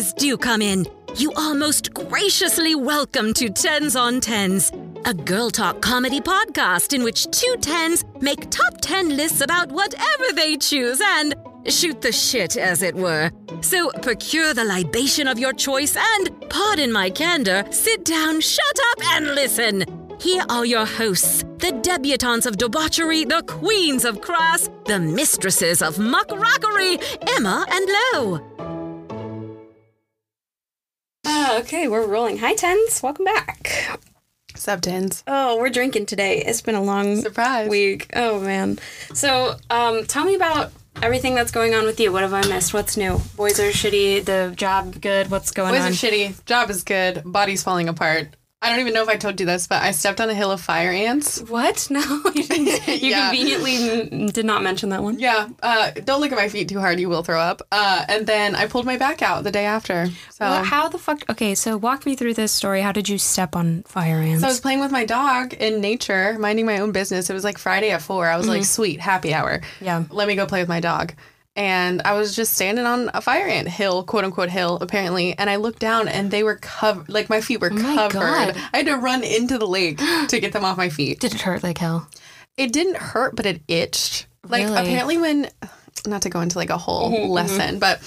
please do come in. You are most graciously welcome to Tens on Tens, a girl talk comedy podcast in which two tens make top 10 lists about whatever they choose and shoot the shit, as it were. So procure the libation of your choice and, pardon my candor, sit down, shut up, and listen. Here are your hosts, the debutantes of debauchery, the queens of crass, the mistresses of muckrockery, Emma and Lo. Okay, we're rolling. Hi, tens. Welcome back. Sub tens. Oh, we're drinking today. It's been a long Surprise. week. Oh man. So, um, tell me about everything that's going on with you. What have I missed? What's new? Boys are shitty. The job good. What's going Boys on? Boys are shitty. Job is good. Body's falling apart. I don't even know if I told you this, but I stepped on a hill of fire ants. what? No, you, you Yeah. conveniently did not mention that one. Yeah, uh, don't look at my feet too hard. You will throw up. Uh, and then I pulled my back out the day after. So, Well, how the fuck? Okay, so walk me through this story. How did you step on fire ants? so I was playing with my dog in nature, minding my own business. It was like Friday at four. I was like, sweet, happy hour. Yeah. Let me go play with my dog. And I was just standing on a fire ant hill, quote unquote hill, apparently. And I looked down and they were covered, like my feet were my covered. God. I had to run into the lake to get them off my feet. did it hurt like hell? It didn't hurt, but it itched. Like Really? apparently when not to go into like a whole Mm-hmm, lesson, but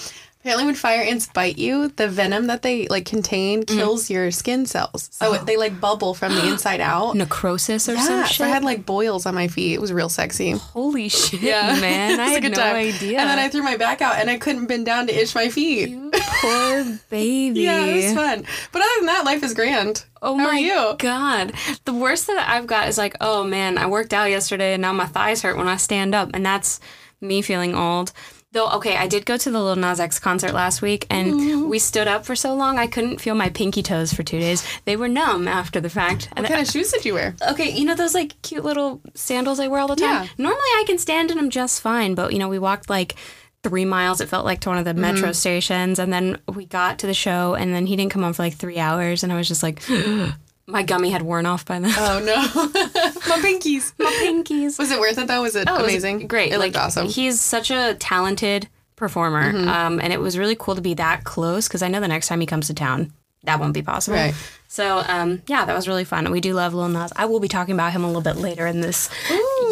apparently when fire ants bite you, the venom that they like contain Mm-hmm. kills your skin cells. So it, they like bubble from the inside out. Necrosis or yeah, some so? I had like boils on my feet. It was real sexy. Holy shit, Yeah. man! I It was a had good no time. idea. And then I threw my back out and I couldn't bend down to itch my feet. Poor baby. Yeah, it was fun. But other than that, life is grand. Oh How my are you? god. The worst that I've got is like, oh man, I worked out yesterday and now my thighs hurt when I stand up, and that's me feeling old. Though, okay, I did go to the Lil Nas X concert last week, and mm-hmm. we stood up for so long I couldn't feel my pinky toes for two days. They were numb after the fact. And What kind of shoes did you wear? Okay, you know those like cute little sandals I wear all the time? Yeah. Normally I can stand in them just fine, but you know, we walked like three miles, it felt like to one of the mm-hmm. metro stations, and then we got to the show, and then he didn't come on for like three hours, and I was just like, my gummy had worn off by then. Oh no. my pinkies. my pinkies. Was it worth it though? Was it Oh, it was amazing? great. It like, looked awesome. Mm-hmm. He's such a talented performer, um, and it was really cool to be that close because I know the next time he comes to town, that won't be possible. Right. So, um, yeah, that was really fun. We do love Lil Nas. I will be talking about him a little bit later in this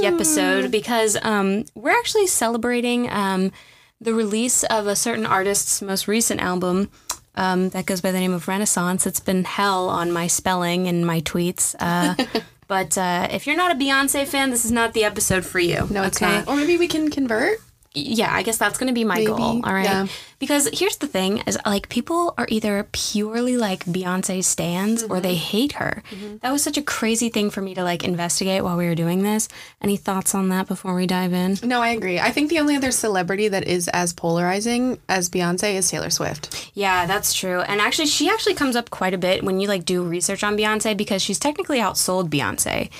episode because um, we're actually celebrating um, the release of a certain artist's most recent album. Um, that goes by the name of Renaissance. It's been hell on my spelling and my tweets. Uh, but uh, if you're not a Beyonce fan, this is not the episode for you. No, it's okay? not. Or maybe we can convert. Yeah, I guess that's going to be my goal. All right. yeah. Because here's the thing is like people are either purely like Beyonce stands or Mm-hmm. they hate her. That was such a crazy thing for me to like investigate while we were doing this. Any thoughts on that before we dive in? No, I agree. I think the only other celebrity that is as polarizing as Beyonce is Taylor Swift. Yeah, that's true. And actually she actually comes up quite a bit when you like do research on Beyonce because she's technically outsold Beyonce.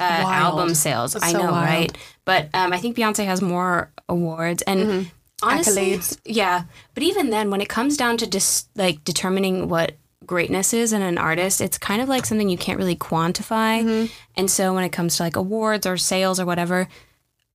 Uh, album sales. That's I so know, wild. right? But um, I think Beyonce has more awards and Mm-hmm. Accolades. Yeah, but even then, when it comes down to just like determining what greatness is in an artist, it's kind of like something you can't really quantify. Mm-hmm. And so when it comes to like awards or sales or whatever,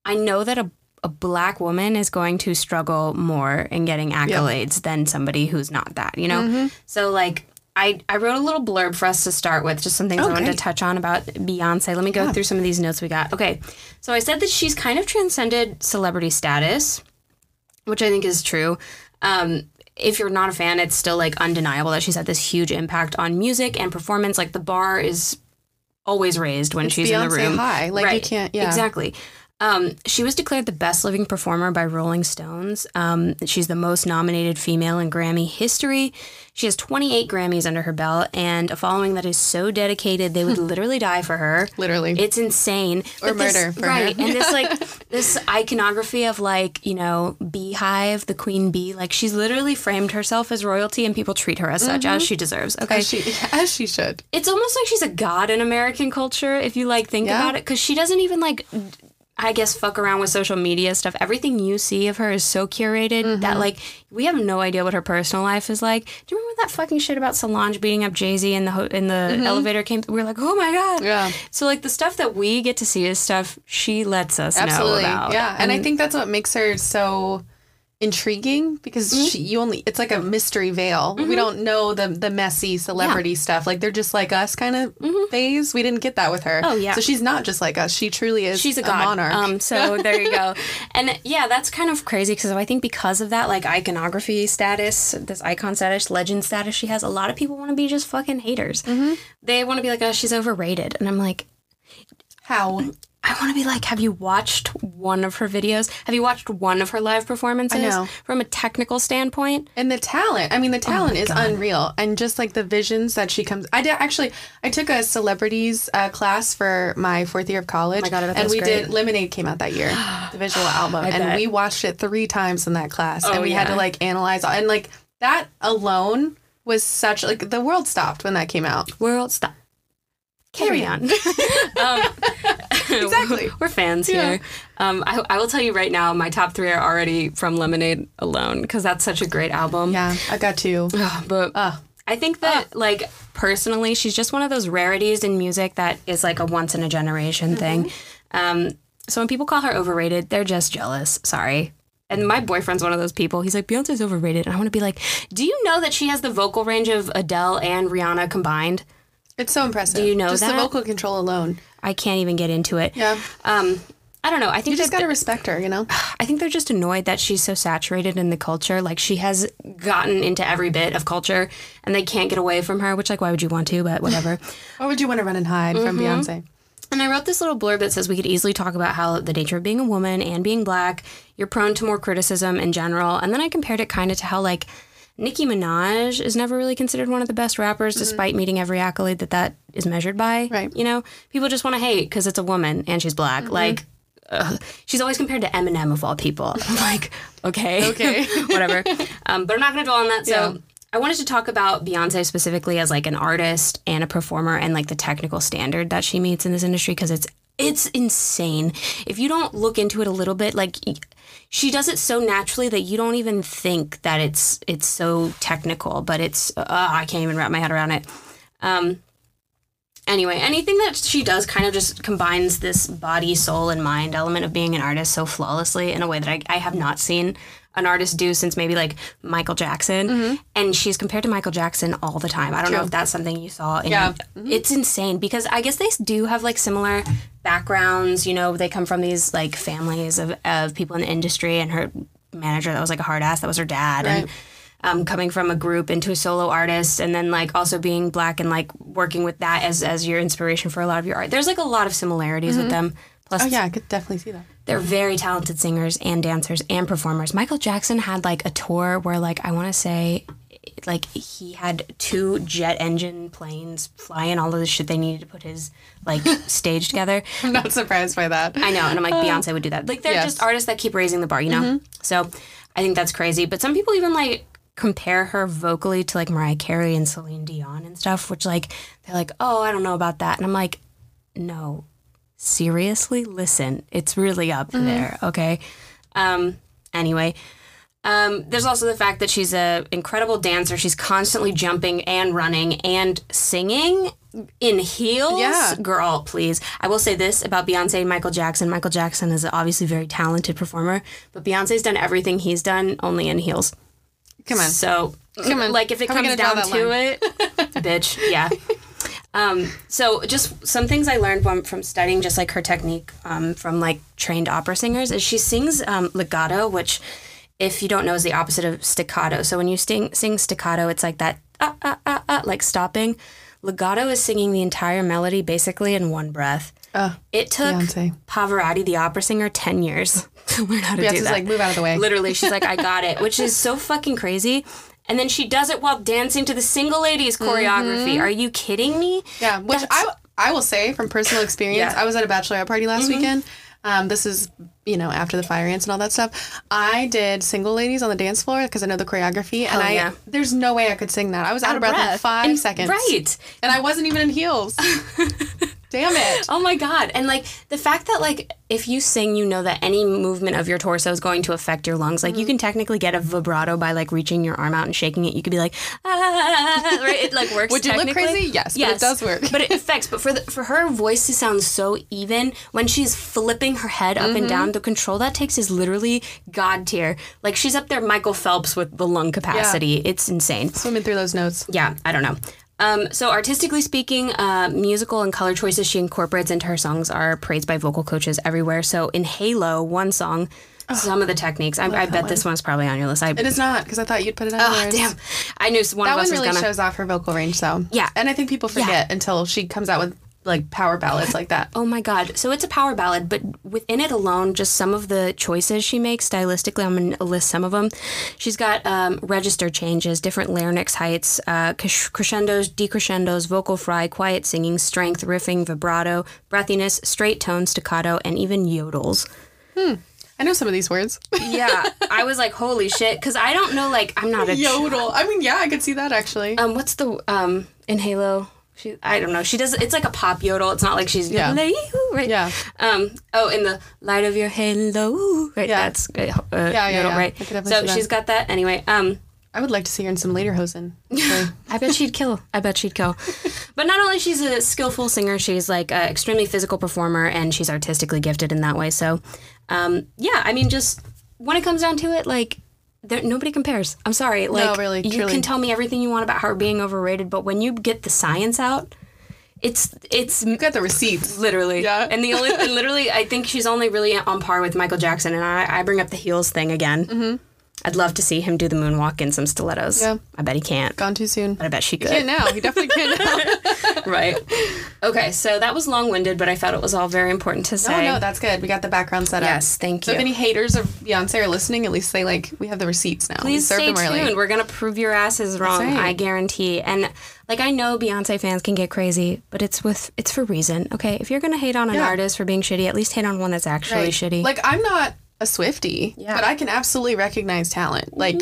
I know that a a black woman is going to struggle more in getting accolades than somebody who's not that, you know? Mm-hmm. So like I, I wrote a little blurb for us to start with, just some things I wanted to touch on about Beyonce. Let me go through some of these notes we got. Okay. So I said that she's kind of transcended celebrity status, which I think is true. Um, if you're not a fan, it's still like undeniable that she's had this huge impact on music and performance. Like the bar is always raised when she's in the Beyonce room. high. Like, you can't- yeah. Exactly. Um, she was declared the best living performer by Rolling Stones. Um, she's the most nominated female in Grammy history. She has 28 Grammys under her belt and a following that is so dedicated they would literally die for her. Literally. It's insane. Or But this- murder for her. right. and this like this iconography of like, you know, beehive, the queen bee, like she's literally framed herself as royalty and people treat her as such as she deserves. Okay. As she, as she should. it's almost like she's a god in American culture if you like think Yeah. about it because she doesn't even like I guess fuck around with social media stuff. Everything you see of her is so curated Mm-hmm. that like we have no idea what her personal life is like. Do you remember that fucking shit about Solange beating up Jay Z in the ho- in the elevator came? we are like, oh my god. Mm-hmm. Yeah. So like the stuff that we get to see is stuff she lets us Absolutely. know about. Yeah. And, I think that's what makes her so intriguing because Mm-hmm. she, you only it's like a mystery veil. We don't know the the messy celebrity stuff. Like they're just like us kind of phase. We didn't get that with her. Mm-hmm. Oh, yeah. So she's not just like us. She truly is. she's a god. monarch. Um, so there you go. And yeah, that's kind of crazy because I think because of that, like iconography status, this icon status, legend status she has, a lot of people want to be just fucking haters. Mm-hmm. They want to be like, oh, she's overrated, and I'm like, How? I want to be like, have you watched one of her videos? Have you watched one of her live performances? I know. From a technical standpoint, And the talent. I mean, Oh the talent is unreal. And just like the visions that she comes. I did actually. I took a celebrities uh, class for my fourth year of college. Oh my God, and we great. did Lemonade came out that year, the visual album, and bet. we watched it three times in that class, Oh, and we had to like analyze and like that alone was such like the world stopped when that came out. world stop. Carry on. um, Exactly. We're fans Yeah. here. Um, I, I will tell you right now, my top three are already from Lemonade alone because that's such a great album. Yeah, I got two. Ugh, but Ugh. I think that, like, personally, she's just one of those rarities in music that is like a once in a generation thing. Um, so when people call her overrated, they're just jealous. Sorry. And my boyfriend's one of those people. He's like, Beyonce's overrated. And I want to be like, do you know that she has the vocal range of Adele and Rihanna combined? It's so impressive. Do you know just that? the vocal control alone? I can't even get into it. Yeah, Um, I don't know. I think you just gotta respect her. You know. I think they're just annoyed that she's so saturated in the culture. Like she has gotten into every bit of culture, and they can't get away from her. Which, like, why would you want to? But whatever. Or would you want to run and hide from Mm-hmm. Beyonce? and I wrote this little blurb that says we could easily talk about how the nature of being a woman and being black, you're prone to more criticism in general. And then I compared it kind of to how like. Nicki Minaj is never really considered one of the best rappers, despite meeting every accolade that that is measured by. Right. You know, people just want to hate because it's a woman and she's black. Like, ugh. she's always compared to Eminem of all people. I'm like, okay, Okay. whatever. Um, but I'm not going to dwell on that. So Yeah. I wanted to talk about Beyonce specifically as like an artist and a performer and like the technical standard that she meets in this industry because it's it's insane. If you don't look into it a little bit, like she does it so naturally that you don't even think that it's it's so technical. But it's uh, I can't even wrap my head around it. Um, anyway, anything that she does kind of just combines this body, soul, and mind element of being an artist so flawlessly in a way that I, I have not seen an artist do since maybe like Michael Jackson. Mm-hmm. And she's compared to Michael Jackson all the time. I don't know if that's something you saw. In, Yeah. Mm-hmm. It's insane because I guess they do have like similar backgrounds. You know, they come from these like families of, of people in the industry, and her manager that was like a hard ass, that was her dad. And um, coming from a group into a solo artist and then like also being black and like working with that as as your inspiration for a lot of your art. There's like a lot of similarities with mm-hmm. them. Plus, Oh yeah, I could definitely see that. they're very talented singers and dancers and performers. Michael Jackson had like a tour where like I want to say like he had two jet engine planes flying all of the shit they needed to put his like stage together. I'm not surprised by that. I know, and I'm like uh, Beyonce would do that. Like they're Yes. just artists that keep raising the bar, you know. Mm-hmm. So I think that's crazy. But some people even like compare her vocally to like Mariah Carey and Celine Dion and stuff, which like they're like, oh, I don't know about that, and I'm like, no, seriously, listen, it's really up there, okay. Um, anyway. Um, there's also the fact that she's a incredible dancer. She's constantly jumping and running and singing in heels. Yeah. Girl, please. I will say this about Beyonce and Michael Jackson. Michael Jackson is obviously a very talented performer, but Beyonce's done everything he's done only in heels. Come on. So, Come on. like if it How comes down to it, bitch, yeah. Um, so just some things I learned from, from studying just like her technique um, from like trained opera singers is she sings um, legato, which if you don't know is the opposite of staccato. So when you sing, sing staccato, it's like that ah, ah, ah, ah, like stopping. Legato is singing the entire melody basically in one breath. Uh, It took Beyonce. Pavarotti, the opera singer, 10 years to learn how to do Beyonce's that. like, move out of the way. Literally, she's like, I got it, which is so fucking crazy. And then she does it while dancing to the single ladies choreography. Are you kidding me? Mm-hmm. Yeah, which I I will say from personal experience, Yeah. Mm-hmm. I was at a bachelorette party last weekend. Um, this is you know after the fire ants and all that stuff. I did single ladies on the dance floor because I know the choreography, and I yeah. there's no way I could sing that. I was out, of breath, in five And- seconds, Right. and I wasn't even in heels. Damn it. Oh my god. And like the fact that like if you sing you know that any movement of your torso is going to affect your lungs. Like you mm-hmm. can technically get a vibrato by like reaching your arm out and shaking it. You could be like ah, ah, ah, ah right? It like works Would it look crazy? Yes, but it does work. but it affects. But for the, for her voice to sound so even when she's flipping her head up Mm-hmm. and down, the control that takes is literally god tier. Like she's up there Michael Phelps with the lung capacity. It's insane. Swimming through those notes. Yeah, I don't know. Um, so artistically speaking, uh, musical and color choices she incorporates into her songs are praised by vocal coaches everywhere. So in Halo, one song, some of the techniques. I, I bet this one's probably on your list. I, It is not because I thought you'd put it on oh, yours. damn, I knew one That of one us really was gonna. shows off her vocal range, though. Yeah. and I think people forget until she comes out with like power ballads like that. Oh my god! So it's a power ballad, but within it alone, just some of the choices she makes stylistically, I'm gonna list some of them. She's got um, register changes, different larynx heights, uh, crescendos, decrescendos, vocal fry, quiet singing, strength, riffing, vibrato, breathiness, straight tone, staccato, and even yodels. Hmm. I know some of these words. Yeah, I was like, holy shit, because I don't know. Like, I'm not a Yodel. I mean, yeah, I could see that actually. um, what's the um in Halo? She, I don't know. She does. It's like a pop yodel. It's not like she's Yeah. right. Yeah. Um. Oh, in the light of your halo. Right. Yeah. That's uh, uh, yeah, yodel, yeah. right. I could definitely So that. she's got that. Anyway. Um. I would like to see her in some lederhosen. actually. I bet she'd kill. I bet she'd kill. But not only she's a skillful singer, she's like an extremely physical performer, and she's artistically gifted in that way. So, um, yeah. I mean, just when it comes down to it, like. There, nobody compares. I'm sorry. Like, really, you can tell me everything you want about her being overrated, but when you get the science out, it's it's you got the receipts. Literally. Yeah. And the only, literally, I think she's only really on par with Michael Jackson. And I, I bring up the heels thing again. Mm-hmm. I'd love to see him do the moonwalk in some stilettos. Yeah. I bet he can't. Gone too soon. But I bet she could. Can't now. He definitely can't now. right. Okay, so that was long winded, but I felt it was all very important to say. no, no, that's good. We got the background set up. Yes, thank you. So if any haters of Beyonce are listening, at least they like we have the receipts now. Please we stay them early. tuned. We're gonna prove your asses wrong. right. I guarantee. And like I know Beyonce fans can get crazy, but it's with it's for reason. Okay, if you're gonna hate on an Yeah. artist for being shitty, at least hate on one that's actually Right. shitty. Like I'm not a Swifty, Yeah. but I can absolutely recognize talent. Mm-hmm. Like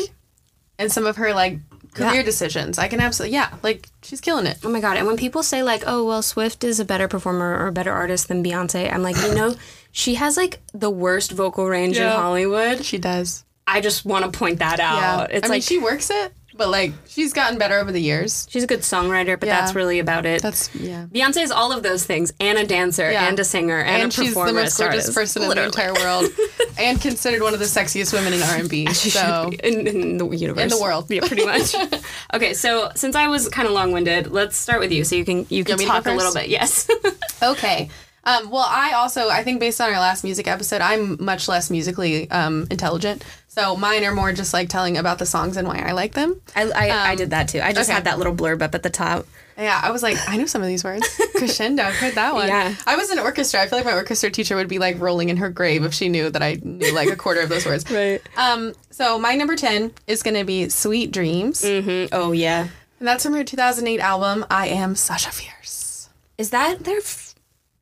and some of her like career Yeah. decisions. I can absolutely yeah, like she's killing it. Oh my god! And when people say like, "Oh, well, Swift is a better performer or a better artist than Beyonce," I'm like, you know, she has like the worst vocal range in Hollywood. She does. I just want to point that out. Yeah. It's I like mean she works it, but like she's gotten better over the years. she's a good songwriter, but Yeah. that's really about it. That's yeah. Beyonce is all of those things, and a dancer, Yeah. and a singer, and, And a she's performer. the most gorgeous artist. person Literally. in the entire world, and considered one of the sexiest women in R and B. So in, in the universe, In the world. yeah, pretty much. okay, so since I was kind of long-winded, let's start with you, so you can you can want me to go talk a little bit. Yes. Okay. Um, well, I also I think based on our last music episode, I'm much less musically um, intelligent. So mine are more just like telling about the songs and why I like them. I, I, I did that too. I just okay. had that little blurb up at the top. Yeah, I was like, I know some of these words. Crescendo, I've heard that one. Yeah. I was in orchestra. I feel like my orchestra teacher would be like rolling in her grave if she knew that I knew like a quarter of those words. Right. Um, so my number 10 is going to be Sweet Dreams. Mm-hmm. Oh yeah. And that's from her 2008 album, I Am Sasha Fierce. Is that their f-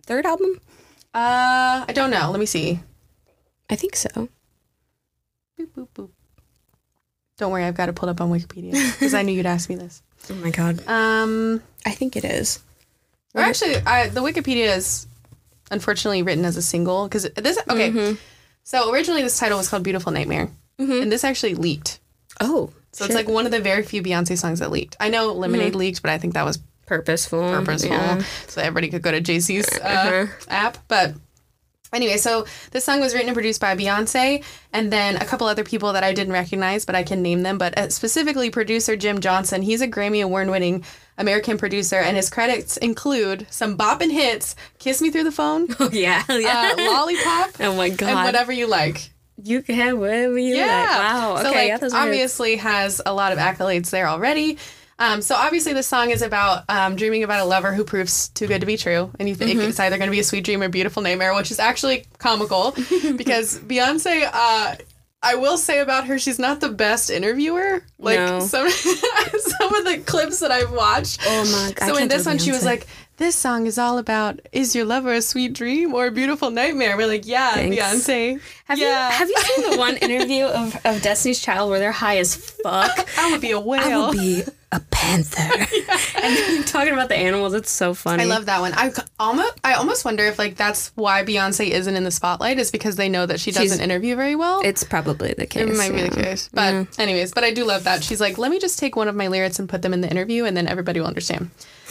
third album? Uh, I don't know. Let me see. I think so. Boop, boop, boop. Don't worry, I've got it pulled up on Wikipedia because I knew you'd ask me this. Oh my god. Um, I think it is. or actually, I, the Wikipedia is unfortunately written as a single because this. Okay, so originally this title was called "Beautiful Nightmare," and this actually leaked. Oh. So it's like one of the very few Beyonce songs that leaked. I know Lemonade leaked, but I think that was purposeful. purposeful, Yeah. so everybody could go to Jay Z's uh, app. But anyway, so this song was written and produced by Beyonce, and then a couple other people that I didn't recognize, but I can name them. But uh, specifically, producer Jim Jonsin. He's a Grammy award-winning American producer, and his credits include some bopping hits: "Kiss Me Through the Phone," Oh yeah. yeah. uh, "Lollipop," oh my god. and whatever you like. You can have whatever you Yeah. like. Wow. Okay. So like yeah, obviously has a lot of accolades there already. Um, so obviously the song is about um, dreaming about a lover who proves too good to be true, and you think Mm-hmm. it's either going to be a sweet dream or a beautiful nightmare, which is actually comical because Beyonce. Uh, I will say about her, she's not the best interviewer. Like No. some some of the clips that I've watched. Oh my- I So in this one, she was like, "This song is all about is your lover a sweet dream or a beautiful nightmare?" We're like, "Yeah, Thanks. Beyonce." Have yeah. you have you seen the one interview of, of Destiny's Child where they're high as fuck? I would be a whale. I would be a panther. yeah. And then talking about the animals, it's so funny. I love that one. I almost, I almost wonder if like that's why Beyonce isn't in the spotlight is because they know that she doesn't She's- interview very well. It's probably the case. It might be the case. But anyways, but I do love that. She's like, let me just take one of my lyrics and put them in the interview and then everybody will understand.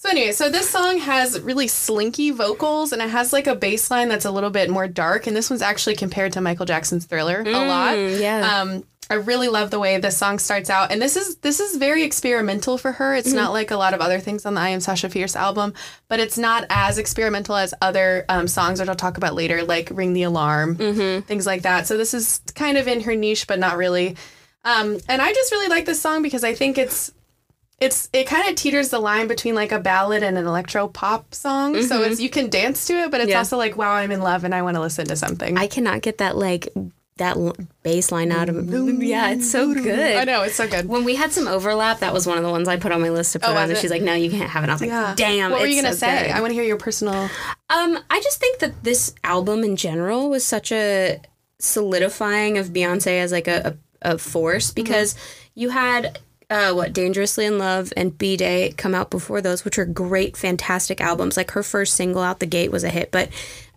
So anyway, so this song has really slinky vocals and it has like a bass line that's a little bit more dark. And this one's actually compared to Michael Jackson's Thriller a lot. Mm, yeah. Um, I really love the way the song starts out, and this is this is very experimental for her. It's Mm-hmm. not like a lot of other things on the I Am Sasha Fierce album, but it's not as experimental as other um, songs that I'll talk about later, like Ring the Alarm, Mm-hmm. things like that. So this is kind of in her niche, but not really. Um, and I just really like this song because I think it's it's it kind of teeters the line between like a ballad and an electro pop song. So it's you can dance to it, but it's Mm-hmm. Yeah. also like wow, I'm in love and I want to listen to something. I cannot get that like that l- bass line out of Yeah, it's so good. I know it's so good. When we had some overlap, that was one of the ones I put on my list to put Oh, on. And she's like, "No, you can't have it." I was like, Yeah. "Damn!" What were you gonna so say? good. I want to hear your personal. Um, I just think that this album in general was such a solidifying of Beyonce as like a, a, a force because you had uh, what Dangerously in Love and B Day come out before those, which are great, fantastic albums. Like her first single out the gate was a hit, but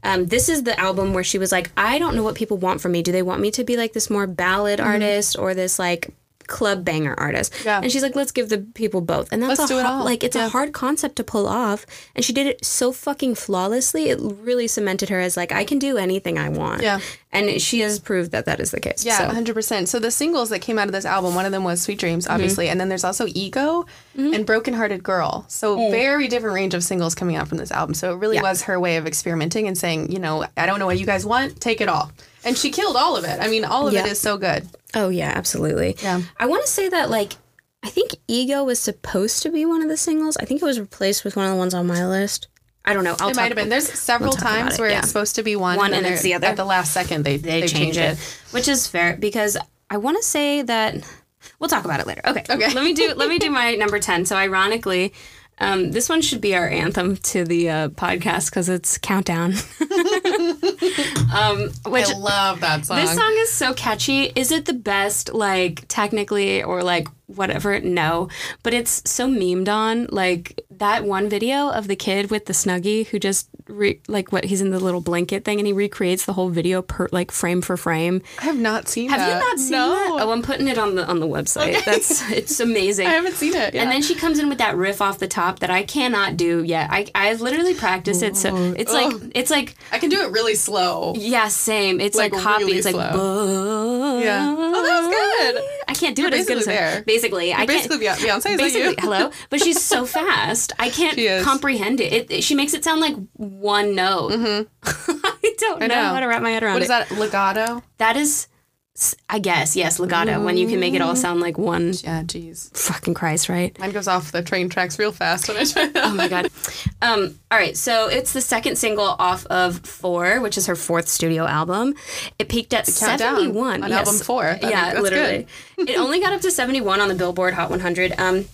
um, this is the album where she was like, I don't know what people want from me. Do they want me to be like this more ballad artist or this like club banger artist? Yeah. And she's like, let's give the people both. And that's Let's a do it all. like it's a hard concept to pull off, and she did it so fucking flawlessly. It really cemented her as like I can do anything I want. Yeah. and she has proved that that is the case. Yeah, so. hundred percent. So the singles that came out of this album, one of them was "Sweet Dreams," Mm-hmm. obviously, and then there's also "Ego" and "Broken Hearted Girl." So Mm. very different range of singles coming out from this album. So it really Yeah. was her way of experimenting and saying, you know, I don't know what you guys want, take it all. And she killed all of it. I mean, all of Yeah. it is so good. Oh yeah, absolutely. Yeah. I want to say that like I think Ego was supposed to be one of the singles. I think it was replaced with one of the ones on my list. I don't know. I'll It might have been. There's several about times it, where yeah. it's supposed to be one, One and then it's the other. At the last second, they they they change changed it, it. which is fair because I want to say that we'll talk about it later. Okay. Okay. Let me do let me do my number ten. So ironically, um, this one should be our anthem to the uh, podcast because it's countdown. um, which I love that song. this song is so catchy. Is it the best, like, technically, or like whatever? No. But it's so memed on. Like, that one video of the kid with the snuggie who just, re- like, what he's in the little blanket thing and he recreates the whole video, per, like, frame for frame. I have not seen it. Have that. you not seen no. that? Oh, I'm putting it on the on the website. That's it's amazing. I haven't seen it. Yeah. And then she comes in with that riff off the top that I cannot do yet. I I have literally practiced it, so it's like it's like I can do it really slow. yeah, same. It's like, Like, hoppy. really it's like slow. yeah. Oh, that was good. I can't do You're it as good as basically her. there. Basically, I Basically, can't. Beyonce, is that Basically, hello, but she's so fast. I can't comprehend it. it- She makes it sound like one note. I don't know, know. how to wrap my head around What it. is that? Legato? That is, I guess, yes, legato. When you can make it all sound like one. Yeah, jeez. Fucking Christ, right? Mine goes off the train tracks real fast when I try that. Oh my god. Um, all right, so it's the second single off of Four, which is her fourth studio album. It peaked at countdown seventy one on album four. That- yeah, literally. it only got up to seventy one on the Billboard Hot one hundred. Um,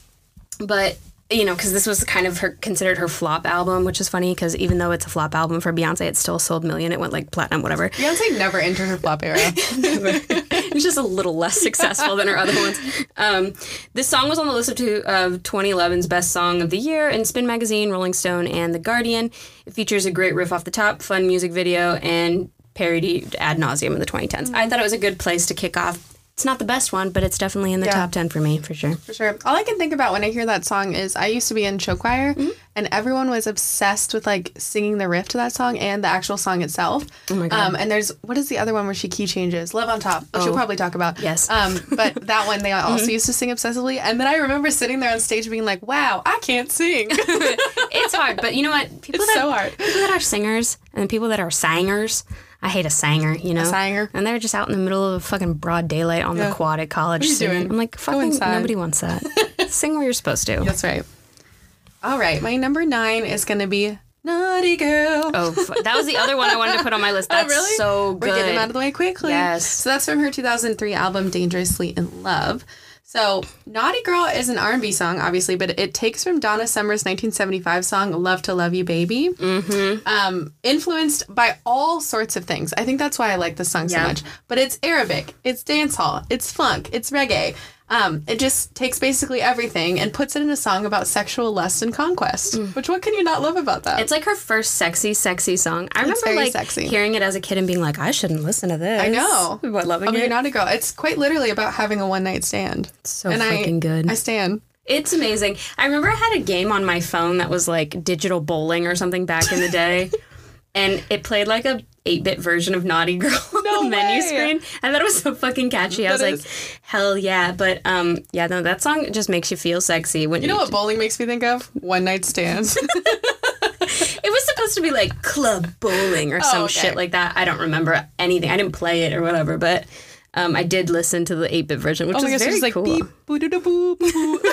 but you know, because this was kind of her considered her flop album, which is funny because even though it's a flop album for Beyonce, it still sold million. It went like platinum, whatever. Beyonce never entered her flop era. it's just a little less successful than her other ones. Um, this song was on the list of, two, of 2011's best song of the year in Spin Magazine, Rolling Stone, and The Guardian. It features a great riff off the top, fun music video, and parodied ad nauseum in the 2010s. I thought it was a good place to kick off. It's not the best one, but it's definitely in the Yeah. top 10 for me, for sure. For sure. All I can think about when I hear that song is I used to be in show choir Mm-hmm. and everyone was obsessed with like singing the riff to that song and the actual song itself. Oh my God. Um, and there's what is the other one where she key changes? Love on Top, which Oh. you'll probably talk about. Yes. Um, but that one they Mm-hmm. also used to sing obsessively. And then I remember sitting there on stage being like, wow, I can't sing. It's hard, but you know what? People It's that, so hard. People that are singers and people that are singers. I hate a singer, you know? singer. And they're just out in the middle of fucking broad daylight on the quad at college What are doing? I'm like, fucking nobody wants that. Sing where you're supposed to. That's right. All right. My number nine is going to be Naughty Girl. Oh, that was the other one I wanted to put on my list. Oh, that's Oh, really? so good. We're getting them out of the way quickly. Yes. So that's from her 2003 album Dangerously in Love. So Naughty Girl is an R&B song, obviously, but it takes from Donna Summer's 1975 song "Love to Love You, Baby." Mm-hmm. Um, influenced by all sorts of things. I think that's why I like this song so much. But it's Arabic, it's dancehall, it's funk, it's reggae. Um, it just takes basically everything and puts it in a song about sexual lust and conquest. Which what can you not love about that? Mm. It's like her first sexy, sexy song. I remember like sexy. hearing it as a kid and being like, I shouldn't listen to this. I know. But loving Oh, it. you're not a girl. It's quite literally about having a one night stand. so and fucking I, good. I stand. It's amazing. I remember I had a game on my phone that was like digital bowling or something back in the day. and it played like a 8-bit version of Naughty Girl No the menu screen. I thought it was so fucking catchy. I was That like, hell yeah. But um yeah, no, that song just makes you feel sexy when You know what bowling makes me think of? One night stands. It was supposed to be like club bowling or some Oh, okay. shit like that. I don't remember anything. I didn't play it or whatever, but um, I did listen to the 8-bit version, which oh was very like cool. beep, boo doo doo boo boo boo.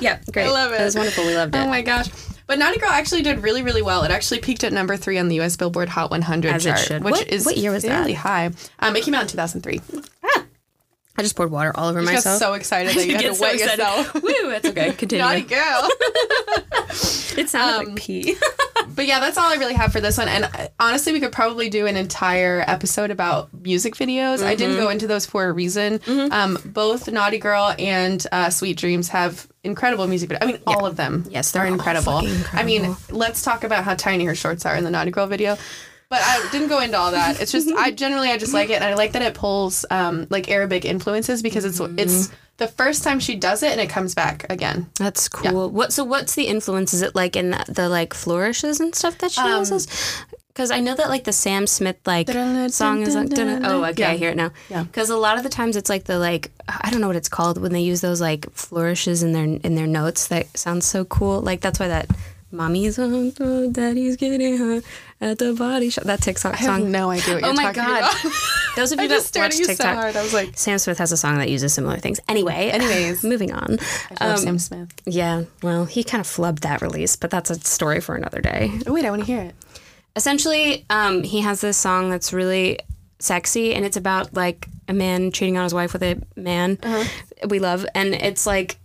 Yeah, great. I love it. It was wonderful. We loved it. Oh my gosh. But Naughty Girl actually did really, really well. It actually peaked at number three on the US Billboard Hot 100 As it chart, should. which What- is what year was that? high. Um, it came out in 2003. I just poured water all over I got myself. so excited that you had to so wet excited. yourself. Woo, that's okay. Continue. Naughty Girl. It sounded Um, like pee. But yeah, that's all I really have for this one. And uh, honestly, we could probably do an entire episode about music videos. I Mm-hmm. didn't go into those for a reason. Um, both Naughty Girl and uh, Sweet Dreams have incredible music videos. I mean, all of them. Yes, they're all incredible. fucking I mean, let's talk about how tiny her shorts are in the Naughty Girl video. But I didn't go into all that. It's just I generally I just like it, and I like that it pulls um, like Arabic influences because it's Mm-hmm. it's the first time she does it and it comes back again. That's cool. What? So, what's the influence? Is it like in the, the like flourishes and stuff that she Um, uses? Because I know that like the Sam Smith like song is like. Oh, okay, I hear it now. Yeah. Because a lot of the times it's like the like I don't know what it's called when they use those like flourishes in their in their notes that sounds so cool. Like that's why that. Mommy's on daddy's getting her at the body shop. That TikTok song. I have no idea what you're talking oh my god! about. Those of you that watch at you so TikTok, hard. I was like, Sam Smith has a song that uses similar things. Anyway, Anyways. moving on. I love Um, Sam Smith. Yeah, well, he kind of flubbed that release, but that's a story for another day. Oh wait, I want to hear it. Essentially, um, he has this song that's really sexy, and it's about like a man cheating on his wife with a man we love, and it's like,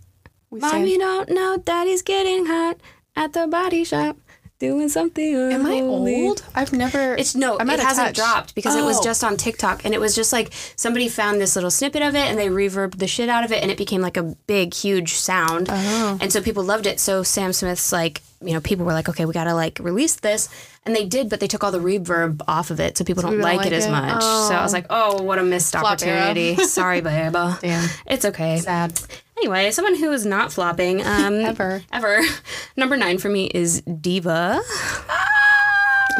We "Mommy don't know daddy's getting hot at the body shop doing something." Am I old? I've never. It's no, I'm it hasn't touch. dropped because it was Oh. just on TikTok and it was just like somebody found this little snippet of it and they reverbed the shit out of it and it became like a big, huge sound. Oh. And so people loved it. So Sam Smith's like, you know, people were like, okay, we gotta like release this. And they did, but they took all the reverb off of it so people don't don't like, it like as it? much. So I was oh. like, oh, what a missed Flop opportunity. Sorry, babe. Damn. It's okay. Sad. Anyway, someone who is not flopping um, Ever. ever. Number nine for me is Diva,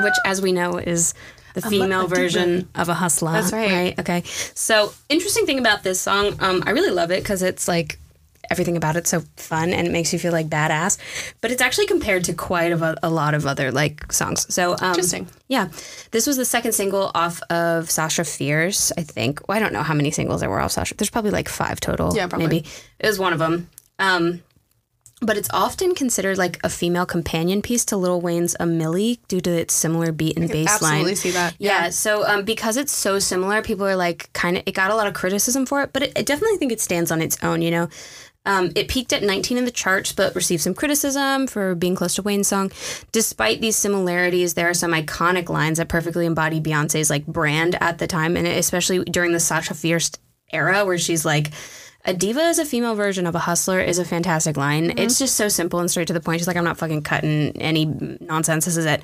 which, as we know, is the female version of a hustler. That's right. Okay. So, interesting thing about this song, um, I really love it because it's like everything about it's so fun and it makes you feel like badass. But it's actually compared to quite a, a lot of other like songs. So um, Interesting. Yeah, this was the second single off of Sasha Fierce. I think. Well, I don't know how many singles there were off Sasha. There's probably like five total. Yeah, probably. Maybe it was one of them. Um, but it's often considered like a female companion piece to Lil Wayne's "A Millie" due to its similar beat and bass line. Absolutely see that. Yeah. So um, because it's so similar, people are like kind of it got a lot of criticism for it, but it, I definitely think it stands on its own. You know, um, it peaked at 19 in the charts, but received some criticism for being close to Wayne's song. Despite these similarities, there are some iconic lines that perfectly embody Beyonce's like brand at the time, and especially during the Sasha Fierce era, where she's like. A diva is a female version of a hustler is a fantastic line. It's just so simple and straight to the point. She's like, I'm not fucking cutting any nonsense. This is it.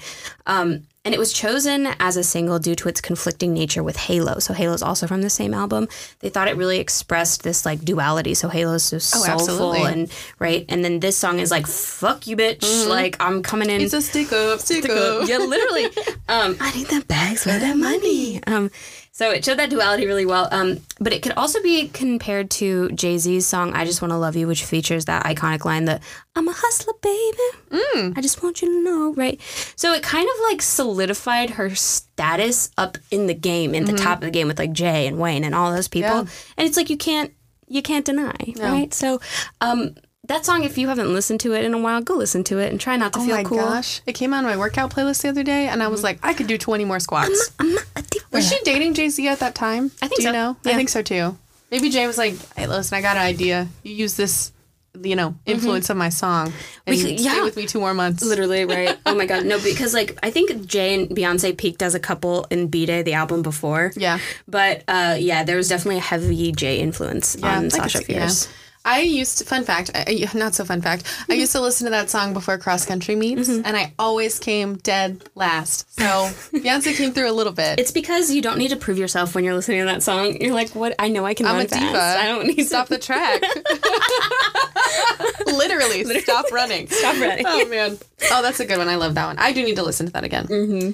Um, and it was chosen as a single due to its conflicting nature with Halo. So Halo's also from the same album. They thought it really expressed this like duality. So Halo's so soulful absolutely. and right. And then this song is like, fuck you, bitch. Like I'm coming in. It's a stick up, stick, up. yeah, literally. Um, I need the bags for that money. Um, so it showed that duality really well. Um, but it could also be compared to Jay Z's song "I Just Want to Love You," which features that iconic line that "I'm a hustler, baby. I just want you to know." Right. So it kind of like solidified her status up in the game, in the top of the game with like Jay and Wayne and all those people. Yeah. And it's like you can't you can't deny, right? So. Um, that song, if you haven't listened to it in a while, go listen to it and try not to Oh feel my cool. gosh. It came on my workout playlist the other day and I was like, I could do 20 more squats. I'm not a diva. Was she dating Jay Z at that time? I think Do you so. know? I think so too. Maybe Jay was like, hey, listen, I got an idea. You use this you know, influence of my song. And We could- stay yeah. with me two more months. Literally, right? Oh my god, no, because like I think Jay and Beyonce peaked as a couple in B Day, the album before. Yeah. But uh, yeah, there was definitely a heavy Jay influence Yeah, on Sasha fierce yeah. I used to, fun fact, I, not so fun fact. I used to listen to that song before cross country meets, Mm-hmm. and I always came dead last. So Beyonce came through a little bit. It's because you don't need to prove yourself when you're listening to that song. You're like, what? I know I can I'm run a diva. I don't need to. stop to the track. Literally, stop running. stop running. Oh man. Oh, that's a good one. I love that one. I do need to listen to that again. Mm-hmm.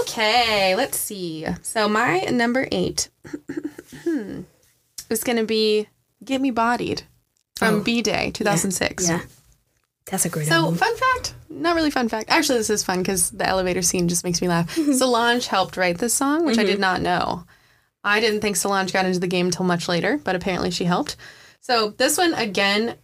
Okay, let's see. So my number eight is going to be "Get Me Bodied" from B Day 2006. Yeah, that's a great So, album. fun fact, not really fun fact. Actually, this is fun because the elevator scene just makes me laugh. Solange helped write this song, which I did mm-hmm. not know. I didn't think Solange got into the game until much later, but apparently she helped. So, this one, again,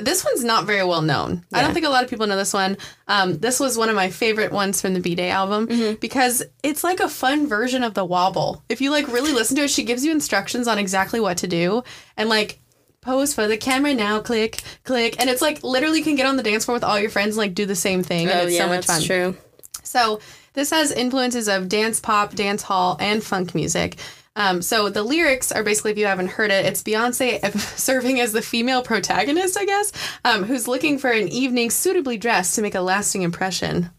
this one's not very well known. I don't think a lot of people know this one. Um, this was one of my favorite ones from the B Day album because it's like a fun version of the wobble. If you like really listen to it, she gives you instructions on exactly what to do and like pose for the camera now, click, click. And it's like literally you can get on the dance floor with all your friends and like do the same thing. and it's so much fun. Oh, true. So this has influences of dance pop, dance hall, and funk music. Um, so the lyrics are basically, if you haven't heard it, it's Beyonce serving as the female protagonist, I guess, um, who's looking for an evening suitably dressed to make a lasting impression.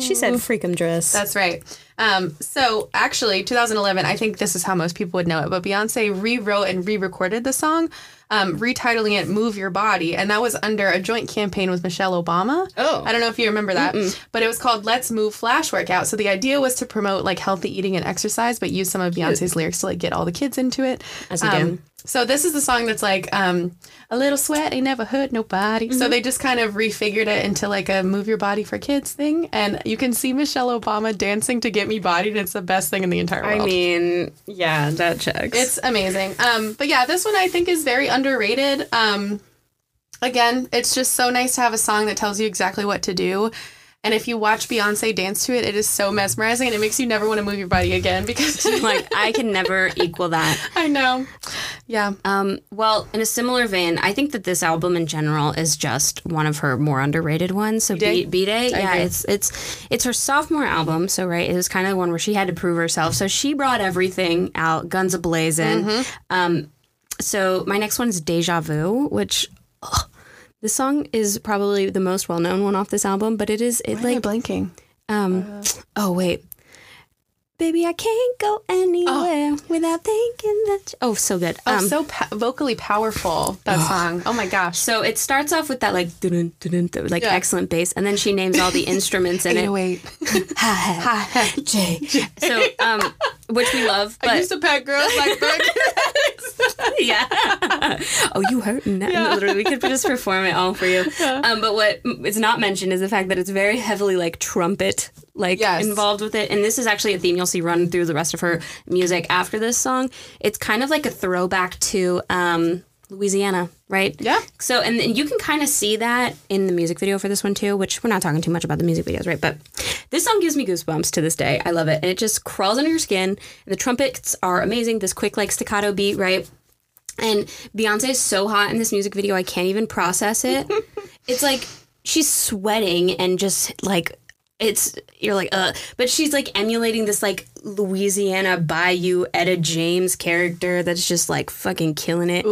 She said freakum dress. That's right. Um, so actually, 2011, I think this is how most people would know it, but Beyonce rewrote and re-recorded the song, um, retitling it "Move Your Body," and that was under a joint campaign with Michelle Obama. Oh. I don't know if you remember that, but it was called "Let's Move Flash Workout." So the idea was to promote like healthy eating and exercise, but use some of Beyonce's lyrics to like get all the kids into it. As you do. So this is the song that's like um, a little sweat ain't never hurt nobody. So Mm-hmm. they just kind of refigured it into like a move your body for kids thing, and you can see Michelle Obama dancing to "Get Me Bodied." It's the best thing in the entire world. I mean, yeah, that checks. it's amazing. Um, but yeah, this one I think is very underrated. Um, again, it's just so nice to have a song that tells you exactly what to do. And if you watch Beyonce dance to it, it is so mesmerizing and it makes you never want to move your body again because like I can never equal that. I know. Yeah. Um, well, in a similar vein, I think that this album in general is just one of her more underrated ones. So B-Day? B Day, yeah, agree. it's it's it's her sophomore album. So right, it was kind of the one where she had to prove herself. So she brought everything out, guns a blazing. Mm-hmm. Um, so my next one is Deja Vu, which. this song is probably the most well-known one off this album, but it is it Why like blanking? um oh wait. Baby, I can't go anywhere without thinking that. you- Oh, so good. Oh, Um, so pa- vocally powerful that song. Oh my gosh. So it starts off with that like dun, dun, dun, like Yeah. excellent bass, and then she names all the instruments in it. 808. Ha, ha, J. So um, which we love, I used to pet girls like that. yeah. oh, you hurting? that? Literally, we could just perform it all for you. Um, but what is not mentioned is the fact that it's very heavily like trumpet like Yes. involved with it, and this is actually a theme you'll see run through the rest of her music after this song. It's kind of like a throwback to um, Louisiana, right? Yeah. So, and then you can kind of see that in the music video for this one too, which we're not talking too much about the music videos, right? But this song gives me goosebumps to this day. I love it. And it just crawls under your skin. And the trumpets are amazing. This quick, like, staccato beat, right? And Beyonce is so hot in this music video, I can't even process it. it's like she's sweating and just like, it's you're like uh but she's like emulating this like Louisiana Bayou Etta James character that's just like fucking killing it.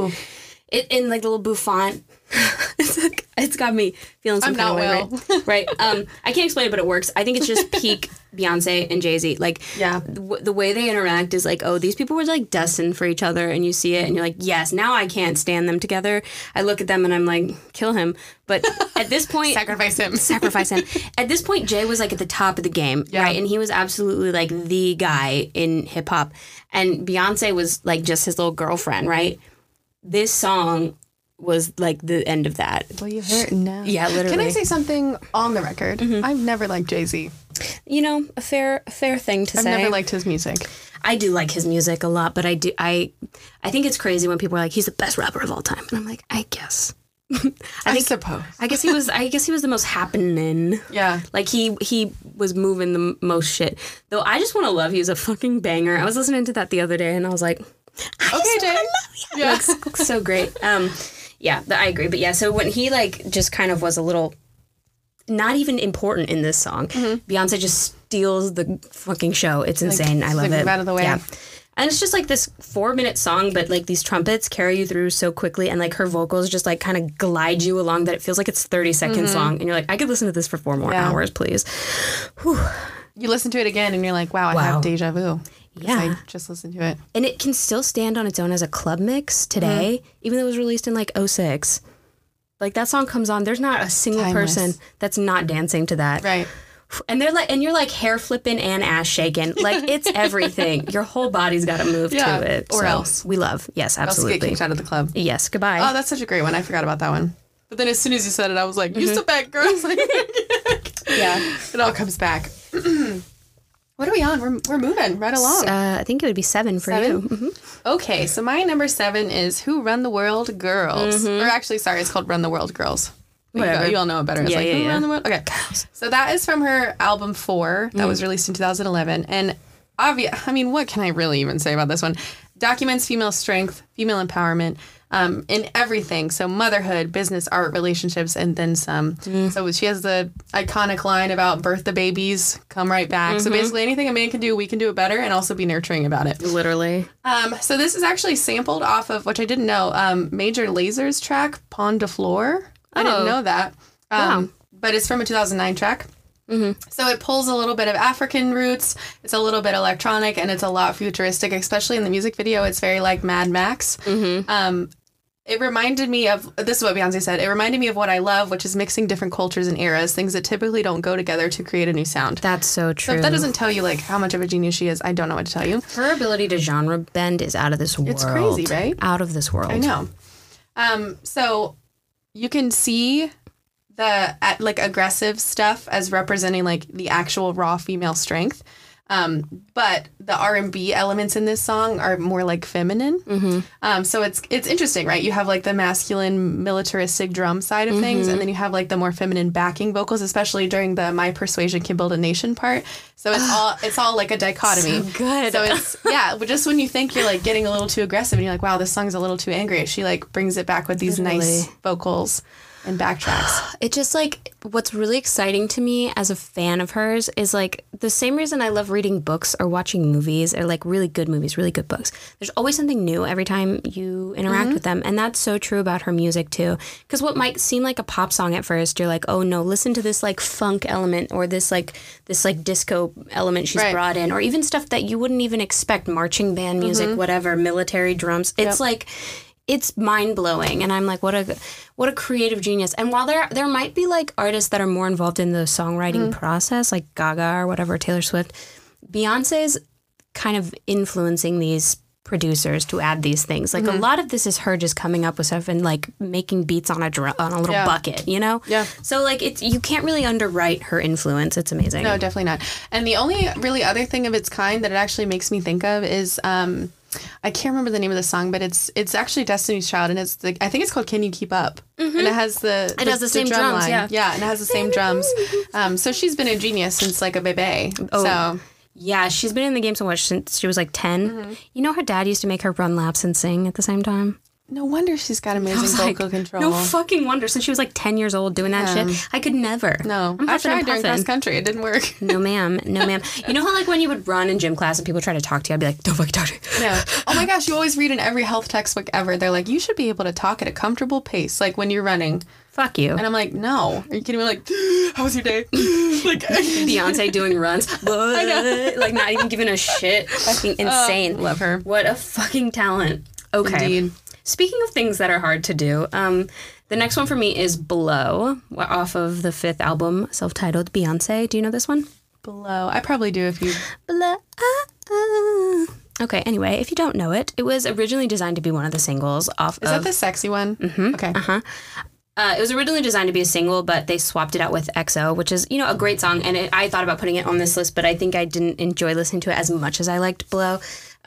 It in like the little bouffant. it's like, it's got me feeling some I'm kind not of way, right? right. Um, I can't explain it, but it works. I think it's just peak Beyonce and Jay Z. Like, Yeah. the, the way they interact is like, oh, these people were like destined for each other, and you see it, and you're like, yes, now I can't stand them together. I look at them and I'm like, kill him. But at this point, Sacrifice him. sacrifice him. At this point, Jay was like at the top of the game, right? And he was absolutely like the guy in hip hop. And Beyonce was like just his little girlfriend, right? This song was like the end of that. Well, you hurting now. Yeah, literally. Can I say something on the record? I've never liked Jay Z. You know, a fair a fair thing to say. I've never liked his music. I do like his music a lot, but I do I I think it's crazy when people are like he's the best rapper of all time. And I'm like, I guess. I, suppose. I guess he was I guess he was the most happening. Yeah. Like he he was moving the m- most shit. Though I just want to love you is a fucking banger. I was listening to that the other day and I was like, Okay, Jay. Yeah. yeah. so great. Um yeah, I agree. But yeah, so when he like just kind of was a little not even important in this song, Mm-hmm. Beyonce just steals the fucking show. It's insane. I love like, it. out of the way. Yeah. And it's just like this four minute song, but like these trumpets carry you through so quickly, and like her vocals just like kind of glide you along that it feels like it's 30 seconds long. And you're like, I could listen to this for four more Mm-hmm. Yeah. hours, please. You listen to it again and you're like, wow, I Wow. have deja vu. Yeah. I just listened to it. And it can still stand on its own as a club mix today, Mm-hmm. even though it was released in like 06. Like that song comes on, there's not a single Timeless. person that's not dancing to that. Right. And they're like, and you're like hair flipping and ass shaking. Like it's everything. Your whole body's got to move Yeah, to it. or So else. we love. Yes, absolutely. Else get kicked out of the club. Yes. Goodbye. Oh, that's such a great one. I forgot about that one. But then as soon as you said it, I was like, you still back, girls. Like, yeah. it all comes back. what are we on? We're, we're moving right along. Uh, I think it would be seven for Seven? you. Mhm. Okay, so my number seven is Who Run the World Girls. Or actually, sorry, it's called Run the World Girls. You, Whatever. go- you all know it better. It's Yeah, like yeah, Who yeah. Run the World? Okay. So that is from her album Four that was released in 2011. And obvious, I mean, what can I really even say about this one? Documents female strength, female empowerment. Um, in everything, so motherhood, business, art, relationships, and then some. So she has the iconic line about birth the babies, come right back. So basically, anything a man can do, we can do it better, and also be nurturing about it. Literally. Um, so this is actually sampled off of which I didn't know. Um, Major Lazer's track "Pon de Floor." I Oh. didn't know that. Um, Wow. But it's from a 2009 track. So it pulls a little bit of African roots. It's a little bit electronic, and it's a lot futuristic. Especially in the music video, it's very like Mad Max. Hmm. Um, it reminded me of this is what Beyonce said. It reminded me of what I love, which is mixing different cultures and eras, things that typically don't go together to create a new sound. That's so So true. if that doesn't tell you like how much of a genius she is, I don't know what to tell you. Her ability to genre bend is out of this world. It's crazy, right? Out of this world. I know. Um, so you can see the like aggressive stuff as representing like the actual raw female strength. Um, but the R and B elements in this song are more like feminine. Mm-hmm. Um, so it's it's interesting, right? You have like the masculine militaristic drum side of things, Mm-hmm. and then you have like the more feminine backing vocals, especially during the "My Persuasion Can Build a Nation" part. So it's all it's all like a dichotomy. So good. So it's yeah, but just when you think you're like getting a little too aggressive and you're like, wow, this song's a little too angry, she like brings it back with these nice vocals and backtracks. It just like what's really exciting to me as a fan of hers is like the same reason I love reading books or watching movies or like really good movies, really good books. There's always something new every time you interact mm-hmm. with them. And that's so true about her music too. Because what might seem like a pop song at first, you're like, oh no, listen to this like funk element or this like this like disco element she's Right. brought in, or even stuff that you wouldn't even expect, marching band music, mm-hmm. whatever, military drums. It's like it's mind blowing, and I'm like, what a what a creative genius. And while there there might be like artists that are more involved in the songwriting process, like Gaga or whatever, Taylor Swift, Beyonce's kind of influencing these producers to add these things. Like a lot of this is her just coming up with stuff and like making beats on a drum on a little Yeah. bucket, you know? Yeah. So like it's you can't really underwrite her influence. It's amazing. No, definitely not. And the only really other thing of its kind that it actually makes me think of is um I can't remember the name of the song, but it's it's actually Destiny's Child, and it's the I think it's called "Can You Keep Up," and it has the It has the same drums, yeah. yeah, and it has the same drums. Um, so she's been a genius since like a baby. Oh. So Yeah, she's been in the game so much since she was like 10. Mm-hmm. You know, her dad used to make her run laps and sing at the same time. No wonder she's got amazing vocal like, control. No fucking wonder. Since she was like 10 years old doing that shit, I could never. No, I'm I tried during cross country. It didn't work. No, ma'am. No, ma'am. You know how, like, when you would run in gym class and people try to talk to you, I'd be like, don't fucking talk to me. No. Oh my gosh, you always read in every health textbook ever. They're like, you should be able to talk at a comfortable pace, like when you're running. Fuck you. And I'm like, no. Are you kidding me? Like, how was your day? like, Beyonce doing runs. Like, not even giving a shit. Fucking oh, insane. love her. What a fucking talent. Okay. Indeed. Speaking of things that are hard to do, um, the next one for me is Blow, off of the fifth album, self titled Beyonce. Do you know this one? Below. I probably do if you. Blow. Okay, anyway, if you don't know it, it was originally designed to be one of the singles off of Is of. that the sexy one? Mm-hmm. Okay. Uh, it was originally designed to be a single, but they swapped it out with XO, which is, you know, a great song. And it, I thought about putting it on this list, but I think I didn't enjoy listening to it as much as I liked Blow.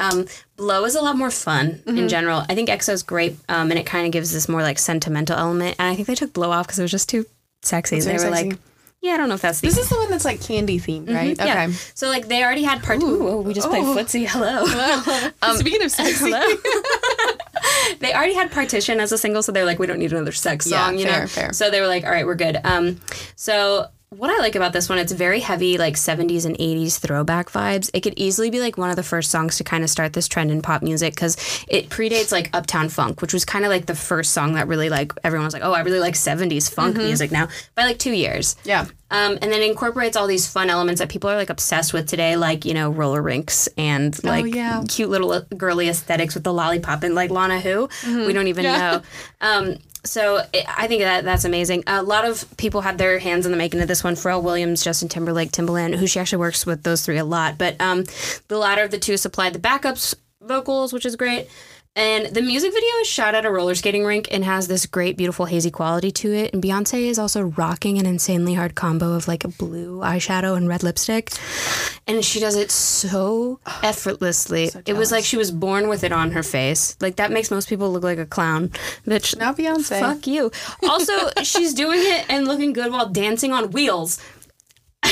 Um, Blow is a lot more fun in general. I think XO is great, um, and it kind of gives this more like sentimental element. And I think they took Blow off because it was just too sexy. they were sexy. like, yeah, I don't know if that's the This is the one that's like candy themed, right? yeah. Okay. So like they already had part. Ooh, we just played footsie. Hello. Speaking of sexy, they already had Partition as a single, so they're like, we don't need another sex Yeah, song, you fair, know? fair. So they were like, all right, we're good. Um, so what I like about this one, it's very heavy, like 70s and 80s throwback vibes. It could easily be like one of the first songs to kind of start this trend in pop music because it predates like Uptown Funk, which was kind of like the first song that really like everyone was like, oh, I really like 70s funk music now by like two years. Yeah. Um, and then incorporates all these fun elements that people are like obsessed with today, like you know roller rinks and like yeah. cute little girly aesthetics with the lollipop and like Lana Who. We don't even know. Um, so it, I think that that's amazing. A lot of people had their hands in the making of this one. Pharrell Williams, Justin Timberlake, Timbaland, who she actually works with those three a lot. But um, the latter of the two supplied the backups vocals, which is great. And the music video is shot at a roller skating rink and has this great, beautiful, hazy quality to it. And Beyonce is also rocking an insanely hard combo of like a blue eyeshadow and red lipstick. And she does it so effortlessly. it was like she was born with it on her face. Like that makes most people look like a clown. Bitch, Not Beyonce. fuck you. Also, she's doing it and looking good while dancing on wheels.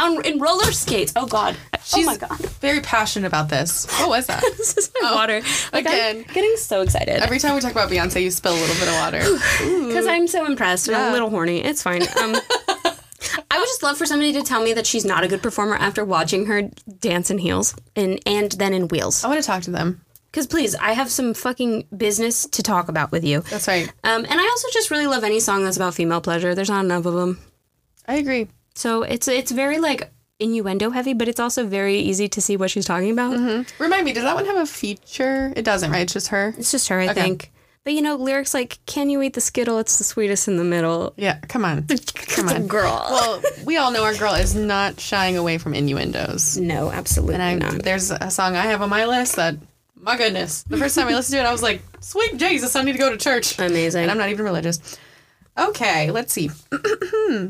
on, in roller skates. Oh, God. She's oh, my God. very passionate about this. What was that? This is my water. Like, again. I'm getting so excited. Every time we talk about Beyonce, you spill a little bit of water. because I'm so impressed and Yeah. a little horny. It's fine. Um, I would just love for somebody to tell me that she's not a good performer after watching her dance in heels and and then in wheels. I want to talk to them. Because please, I have some fucking business to talk about with you. That's right. Um, and I also just really love any song that's about female pleasure. There's not enough of them, I agree. So it's it's very like innuendo heavy, but it's also very easy to see what she's talking about. Mm-hmm. Remind me, does that one have a feature? It doesn't, right? It's just her. It's just her, I think. But you know, lyrics like "Can you eat the skittle? It's the sweetest in the middle." Yeah, come on. Come on. girl. Well, we all know our girl is not shying away from innuendos. no, absolutely And I, not. there's a song I have on my list that, my goodness, the first time I listened to it, I was like, sweet Jesus, I need to go to church. Amazing. And I'm not even religious. Okay, let's see. Hmm.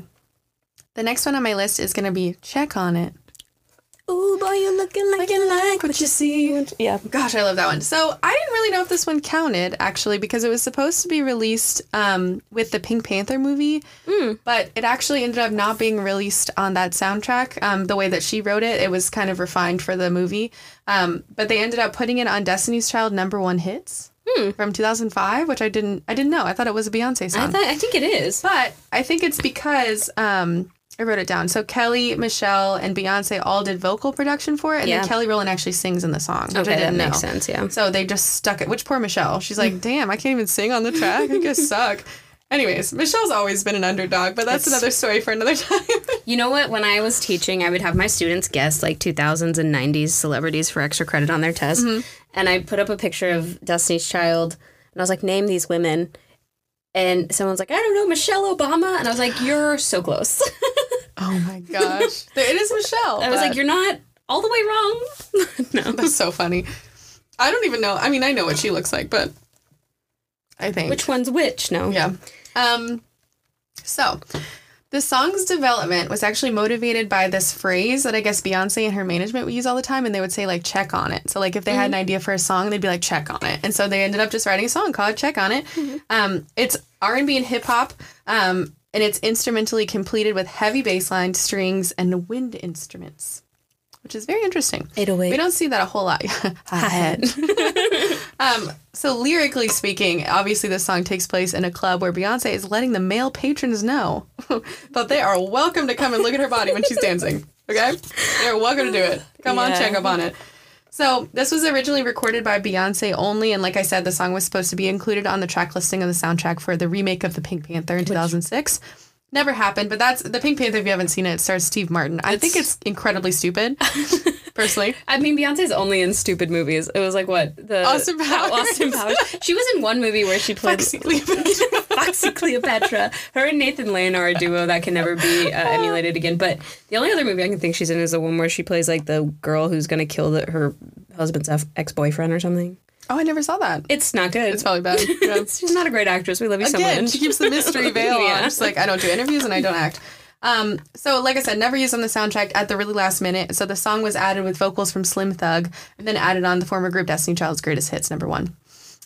The next one on my list is going to be Check on It. Ooh, boy, you're looking like you like what you see. Yeah. Gosh, I love that one. So I didn't really know if this one counted actually because it was supposed to be released um, with the Pink Panther movie, but it actually ended up not being released on that soundtrack. Um, the way that she wrote it, it was kind of refined for the movie. Um, but they ended up putting it on Destiny's Child number one hits from 2005, which I didn't I didn't know. I thought it was a Beyonce song. I, th- I think it is. But I think it's because um, I wrote it down. So Kelly, Michelle, and Beyonce all did vocal production for it, and Yeah. then Kelly Rowland actually sings in the song, which I Okay, that didn't makes know. sense, yeah. So they just stuck it. Which poor Michelle. She's like, mm. damn, I can't even sing on the track. I guess suck. Anyways, Michelle's always been an underdog, but that's another story for another time. You know what? When I was teaching, I would have my students guess like 2000s and 90s celebrities for extra credit on their test. Mm-hmm. And I put up a picture of Destiny's Child, and I was like, name these women. And someone's like, I don't know, Michelle Obama. And I was like, you're so close. oh my gosh. There- It is Michelle. I was like, you're not all the way wrong. no. That's so funny. I don't even know. I mean, I know what she looks like, but I think. Which one's which? No. Yeah. Um, so, the song's development was actually motivated by this phrase that I guess Beyonce and her management would use all the time, and they would say like "check on it." So, like if they had an idea for a song, they'd be like "check on it," and so they ended up just writing a song called "Check on It." Um, it's R and B and hip hop, um, and it's instrumentally completed with heavy bass line, strings, and wind instruments, which is very interesting. 808. We don't see that a whole lot. Ahead. um, so lyrically speaking, obviously this song takes place in a club where Beyonce is letting the male patrons know that they are welcome to come and look at her body when she's dancing. Okay, they're welcome to do it. Come on, check up on it. So this was originally recorded by Beyonce only, and like I said, the song was supposed to be included on the track listing of the soundtrack for the remake of the Pink Panther in 2006. Never happened, but that's the Pink Panther. If you haven't seen it, it stars Steve Martin. I think it's incredibly stupid, personally. I mean, Beyonce's only in stupid movies. It was like what the Austin Powers. Austin Powers. She was in one movie where she played Foxy Cleopatra. Her and Nathan Lane are a duo that can never be uh, emulated again. But the only other movie I can think she's in is the one where she plays like the girl who's gonna kill the, her husband's ex boyfriend or something. Oh, I never saw that. It's not good. It's probably bad. Yeah. She's not a great actress. We love you so Again, much. she keeps the mystery veil on. Yeah. Just like I don't do interviews and I don't act. Um, so like I said, never used on the soundtrack at the really last minute. So the song was added with vocals from Slim Thug and then added on the former group Destiny Child's Greatest Hits number one.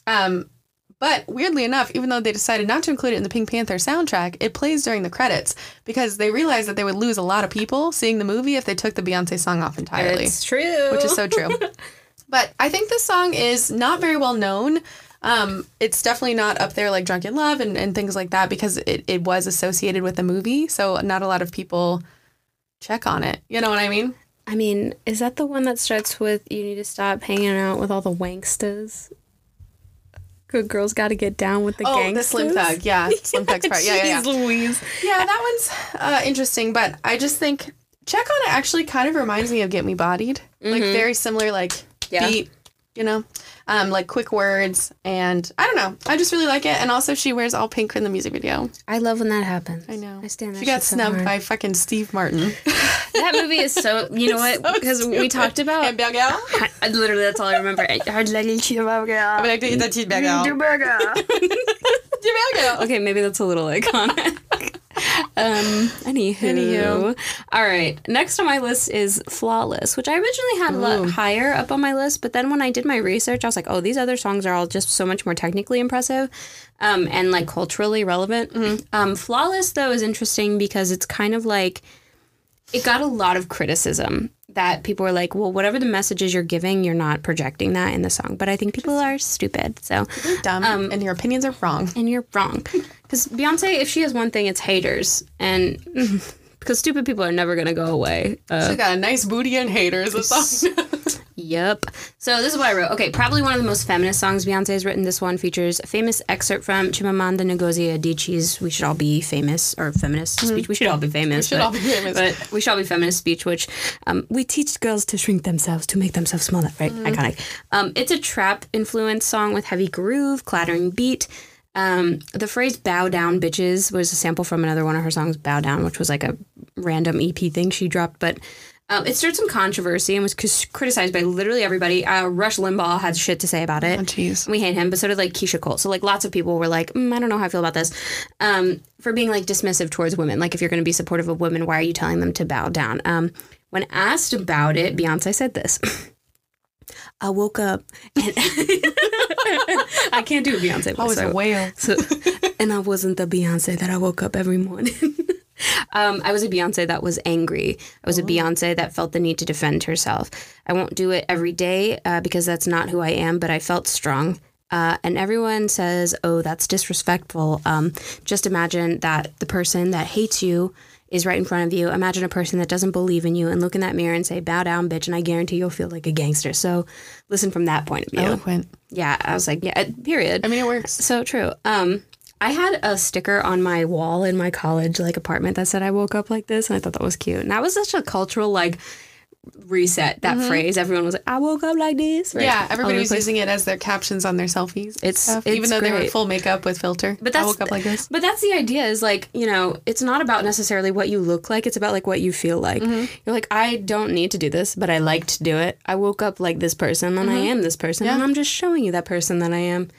Um, but weirdly enough, even though they decided not to include it in the Pink Panther soundtrack, it plays during the credits because they realized that they would lose a lot of people seeing the movie if they took the Beyonce song off entirely It's true. which is so true. but I think this song is not very well known. Um, it's definitely not up there like Drunk in Love and, and things like that because it, it was associated with the movie. So not a lot of people check on it. You know what I mean? I mean, is that the one that starts with "You need to stop hanging out with all the wanksters"? Good girls got to get down with the Oh, gangsters. the Slim Thug. Yeah, Slim Thug's part. Yeah, yeah, yeah. Louise. Yeah, that one's uh, interesting, but I just think Check on It actually kind of reminds me of Get Me Bodied. Like very similar, like Yeah. beat, you know, um, like quick words, and I don't know. I just really like it, and also she wears all pink in the music video. I love when that happens. I know. I stand. She got shit so snubbed by fucking Steve Martin. that movie is so. You know what? Because we talked about. I- Literally, that's all I remember. Hard little cheeseburger. I would like to eat that cheeseburger. Burger. Cheeseburger. Okay, maybe that's a little iconic. Um, anywho. Anywho. All right. Next on my list is Flawless, which I originally had a lot higher up on my list, but then when I did my research, I was like, oh, these other songs are all just so much more technically impressive um, and like culturally relevant. Um, Flawless, though, is interesting because it's kind of like it got a lot of criticism that people were like, well, whatever the messages you're giving, you're not projecting that in the song. But I think people are stupid. So You're dumb, um, and your opinions are wrong. and you're wrong. Because Beyonce, if she has one thing, it's haters. And because stupid people are never going to go away. Uh, She got a nice booty and haters. Yep. So this is what I wrote. Okay, probably one of the most feminist songs Beyonce has written. This one features a famous excerpt from Chimamanda Ngozi Adichie's "We Should All Be Famous" or feminist speech. We should all be famous. We should but, all be famous. But we should all be feminist speech, which um, we teach girls to shrink themselves to make themselves smaller. Right? Iconic. Um, it's a trap influenced song with heavy groove, clattering beat. Um, the phrase "bow down, bitches" was a sample from another one of her songs, "Bow Down," which was like a random EP thing she dropped, but. Um, it stirred some controversy and was c- criticized by literally everybody. Uh, Rush Limbaugh had shit to say about it. Oh. We hate him, but so did like Keyshia Cole. So like lots of people were like, mm, I don't know how I feel about this, um, for being like dismissive towards women. Like if you're going to be supportive of women, why are you telling them to bow down? Um, when asked about it, Beyonce said this. I woke up and I can't do a Beyonce voice. I was so- a whale. so, and I wasn't the Beyonce that I woke up every morning. um, I was a Beyonce that was angry. I was a Beyonce that felt the need to defend herself. I won't do it every day uh, because that's not who I am, but I felt strong. Uh, and everyone says, oh, that's disrespectful. Um, just imagine that the person that hates you is right in front of you. Imagine a person that doesn't believe in you and look in that mirror and say, bow down, bitch. And I guarantee you'll feel like a gangster. So listen from that point of view. Eloquent. Yeah, I was like, yeah, period. I mean, it works. So true. Um, I had a sticker on my wall in my college like apartment that said I woke up like this, and I thought that was cute. And that was such a cultural like reset. That phrase, everyone was like, "I woke up like this." right? Yeah, everybody was using it as their captions on their selfies. It's- stuff, it's even though they were full makeup with filter. But that's I woke up like this. But that's the idea. Is like you know, it's not about necessarily what you look like. It's about like what you feel like. Mm-hmm. You're like, I don't need to do this, but I like to do it. I woke up like this person, and I am this person, and I'm just showing you that person that I am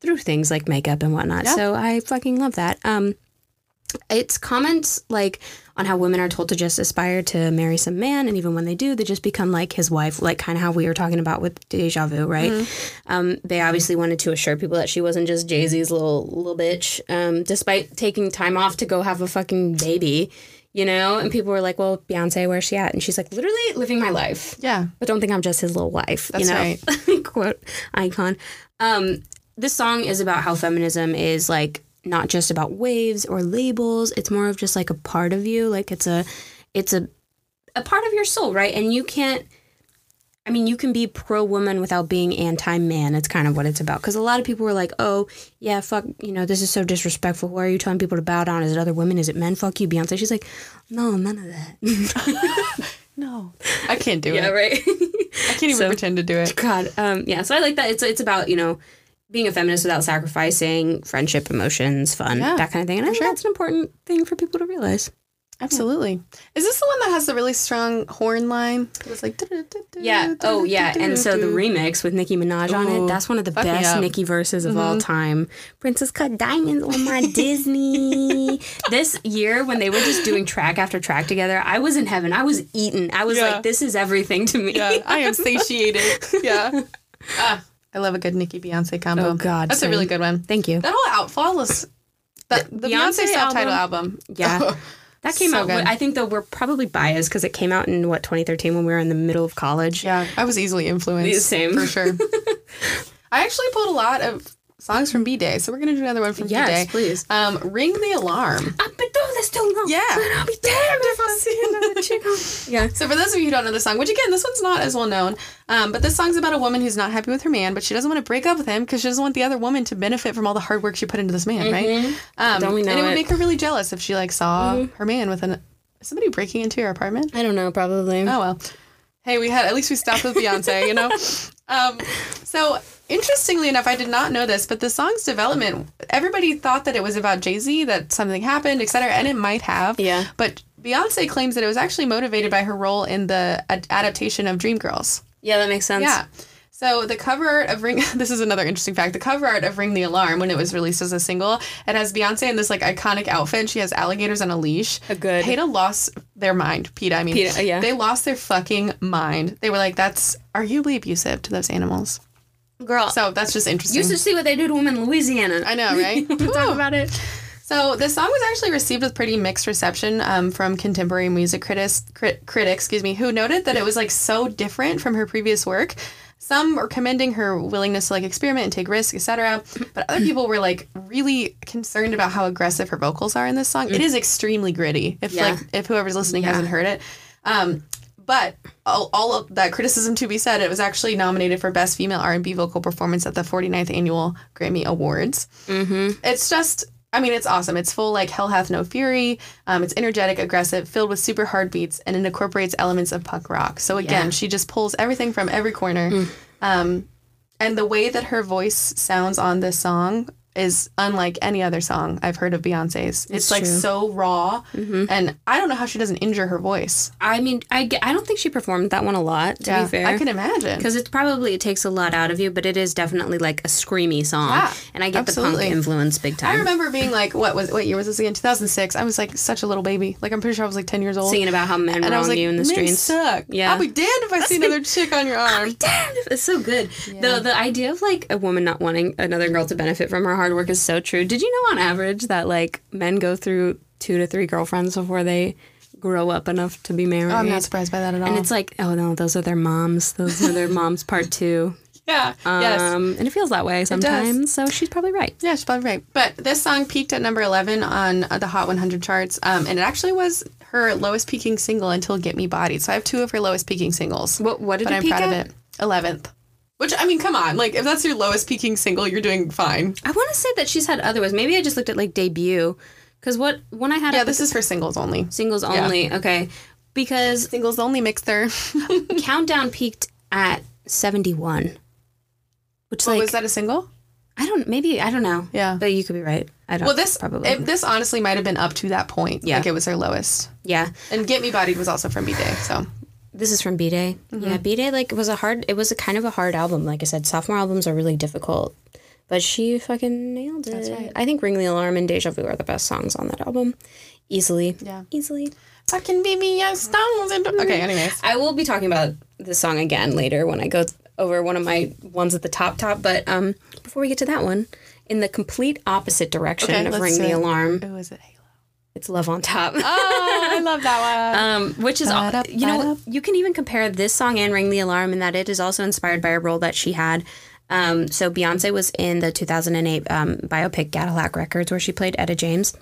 through things like makeup and whatnot. Yeah. So I fucking love that. Um, it's comments like on how women are told to just aspire to marry some man, and even when they do, they just become like his wife, like kind of how we were talking about with Deja Vu, right? Um, they obviously wanted to assure people that she wasn't just Jay Z's little little bitch, um, despite taking time off to go have a fucking baby, you know. And people were like, "Well, Beyonce, where's she at?" And she's like, "Literally living my life." Yeah. but don't think I'm just his little wife. That's you know? right. Quote icon. Um, this song is about how feminism is like not just about waves or labels. It's more of just like a part of you. Like it's a, it's a, a part of your soul, right? And you can't. I mean, you can be pro woman without being anti man. It's kind of what it's about. Because a lot of people were like, oh, yeah, fuck, you know, this is so disrespectful. Why are you telling people to bow down? Is it other women? Is it men? Fuck you, Beyonce. She's like, no, none of that. No. I can't do yeah, it. right. I can't even So- pretend to do it. God, um, yeah. So I like that. It's it's about you know being a feminist without sacrificing friendship, emotions, fun, Yeah, that kind of thing. And I think sure. that's an important thing for people to realize. Absolutely. Is this the one that has the really strong horn line? It was like Yeah. Oh, yeah. And so the remix with Nicki Minaj on it, that's one of the fuck best. Mm-hmm. Nicki verses of all time. Princess cut diamonds on my Disney. this year, when they were just doing track after track together, I was in heaven. I was eaten. I was Yeah. like, this is everything to me. Yeah, I am satiated. yeah. Ah, I love a good Nicki Beyonce oh, combo. Oh, God, That's a really good one. Thank you. That whole out flawless. That the Beyonce, Beyonce self-titled album. Yeah. Oh, that came So out. good. I think though we're probably biased because it came out in what 2013 when we were in the middle of college. Yeah, I was easily influenced. Same. for sure. I actually pulled a lot of songs from B Day. So we're gonna do another one from Yes, B Day. please. Um, Ring the Alarm. I've been doing this too long. Yeah. I'll be damned if I see another chick. on- Yeah. So for those of you who don't know the song, which again, this one's not as well known, um, but this song's about a woman who's not happy with her man, but she doesn't want to break up with him because she doesn't want the other woman to benefit from all the hard work she put into this man, right? Um, Don't we know and it would it? make her really jealous if she like saw her man with an somebody breaking into your apartment. I don't know, probably. Oh well. Hey, we had at least we stopped with Beyonce, you know. Um, so interestingly enough, I did not know this, but the song's development, everybody thought that it was about Jay Z, that something happened, etc., and it might have. Yeah. But Beyonce claims that it was actually motivated by her role in the ad- adaptation of Dreamgirls. Yeah, that makes sense. Yeah. So the cover art of Ring this is another interesting fact. The cover art of Ring the Alarm when it was released as a single, it has Beyonce in this like iconic outfit. She has alligators on a leash. A good- PETA lost their mind. PETA, I mean. PETA, yeah. They lost their fucking mind. They were like, that's arguably abusive to those animals. Girl, So that's just interesting. You should see what they do to women in Louisiana. I know, right? Talk about it. So the song was actually received with pretty mixed reception um, from contemporary music critics, crit- critics, excuse me, who noted that it was like so different from her previous work. Some were commending her willingness to like experiment and take risks, etc. But other people were like really concerned about how aggressive her vocals are in this song. It is extremely gritty. If Yeah. like if whoever's listening Yeah. hasn't heard it. Um, but all, all of that criticism to be said, it was actually nominated for Best Female R&B Vocal Performance at the 49th Annual Grammy Awards it's just I mean, it's awesome. It's full like Hell Hath No Fury. Um, it's energetic, aggressive, filled with super hard beats, and it incorporates elements of punk rock. So again, Yeah. she just pulls everything from every corner. Um, and the way that her voice sounds on this song is unlike any other song I've heard of Beyonce's. It's, like true. so raw, mm-hmm. and I don't know how she doesn't injure her voice. I mean, I, I don't think she performed that one a lot, to be fair. I can imagine. because it probably it takes a lot out of you, but it is definitely like a screamy song. Yeah, and I get the punk influence big time. I remember being like, what was what year was this again? 2006. I was like such a little baby. Like I'm pretty sure I was like 10 years old. Singing about how men and I was wrong like, you in the streets. suck. Yeah. I'll be damned if I see another chick on your arm. Damn, it's so good. The the idea of like a woman not wanting another girl to benefit from her hard work is so true. Did you know on average that like men go through two to three girlfriends before they grow up enough to be married? Oh, I'm not surprised by that at all. and it's like, oh no, those are their moms. Those are their moms part two. yeah, yes. Um, and it feels that way sometimes. So she's probably right. Yeah, she's probably right. But this song peaked at number 11 on uh, the Hot 100 charts, um, and it actually was her lowest peaking single until Get Me Bodied. So I have two of her lowest peaking singles. What what did but it I'm peak proud at? of it. 11th. Which, I mean, come on. Like, if that's your lowest peaking single, you're doing fine. I want to say that she's had other ones. Maybe I just looked at like debut, because what when I had Yeah, this is for singles only. singles only. Okay, because Singles only mixer. Countdown peaked at seventy one, which What, like was that a single? I don't maybe I don't know. Yeah. but you could be right. I don't. Know. Well, this probably it, this honestly might have been up to that point. Yeah. Like, it was her lowest. yeah. And Get Me Bodied was also from B-Day, so. This is from B Day. Mm-hmm. Yeah, B Day like was a hard. It was a kind of a hard album. Like I said, sophomore albums are really difficult, but she fucking nailed it. That's right. I think Ring the Alarm and Deja Vu are the best songs on that album, easily. Yeah. easily. Fucking BBS stones. and- Okay, anyways. I will be talking about this song again later when I go over one of my ones at the top top. But um, before we get to that one, in the complete opposite direction Okay, of Ring the. Alarm, Who is it? It's Love on Top. Oh, I love that one. Um, which is al- Ba-da, you know you can even compare this song and Ring the Alarm in that it is also inspired by a role that she had. Um, so Beyonce was in the 2008 um, biopic Cadillac Records where she played Etta James,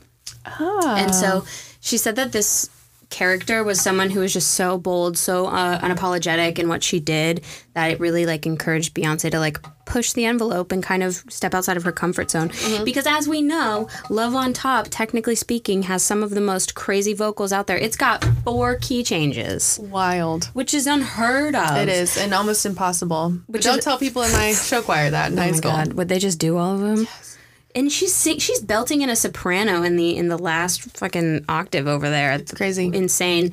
Ah. and so she said that this character was someone who was just so bold, so uh, unapologetic in what she did that it really like encouraged Beyonce to like push the envelope and kind of step outside of her comfort zone. Because as we know, Love on Top, technically speaking, has some of the most crazy vocals out there. It's got four key changes, Wild. which is unheard of. It is, and almost impossible. But don't is- tell people in my show choir that in high Oh my school. god, would they just do all of them? And she's sing- she's belting in a soprano in the in the last fucking octave over there. It's Crazy. insane.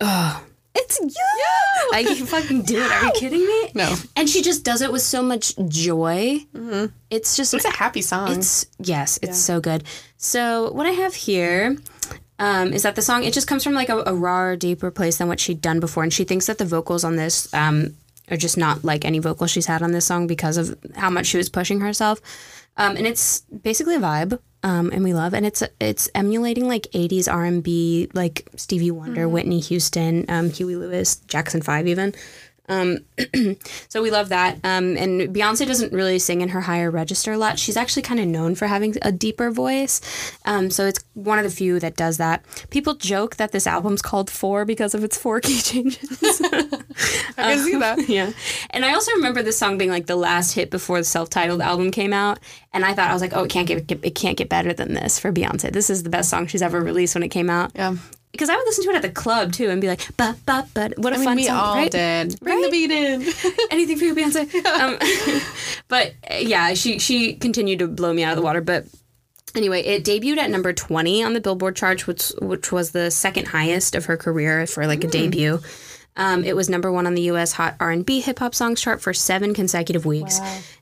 Oh, It's you. I can fucking do it. Are you kidding me? No. And she just does it with so much joy. It's just It's a happy song. it's yes, it's so good. So what I have here um, is that the song it just comes from like a, a rawer, deeper place than what she'd done before, and she thinks that the vocals on this um, are just not like any vocals she's had on this song because of how much she was pushing herself. Um, and it's basically a vibe, um, and we love, and it's it's emulating like '80s R&B, like Stevie Wonder, Whitney Houston, um, Huey Lewis, Jackson Five, even. Um, so we love that. Um, and Beyonce doesn't really sing in her higher register a lot. She's actually kind of known for having a deeper voice. Um, so it's one of the few that does that. People joke that this album's called Four because of its four key changes. I can see that. yeah. And I also remember this song being like the last hit before the self-titled album came out. And I thought I was like, oh, it can't get, it can't get better than this for Beyonce. This is the best song she's ever released when it came out. Yeah. Because I would listen to it at the club too and be like, but but but what a I mean, fun we song, all right? did. Bring the beat in. anything for you, Beyonce. Um, but yeah, she she continued to blow me out of the water. But anyway, it debuted at number twenty on the Billboard chart, which which was the second highest of her career for like a debut. Um, it was number one on the U.S. Hot R&B Hip Hop Songs chart for seven consecutive weeks,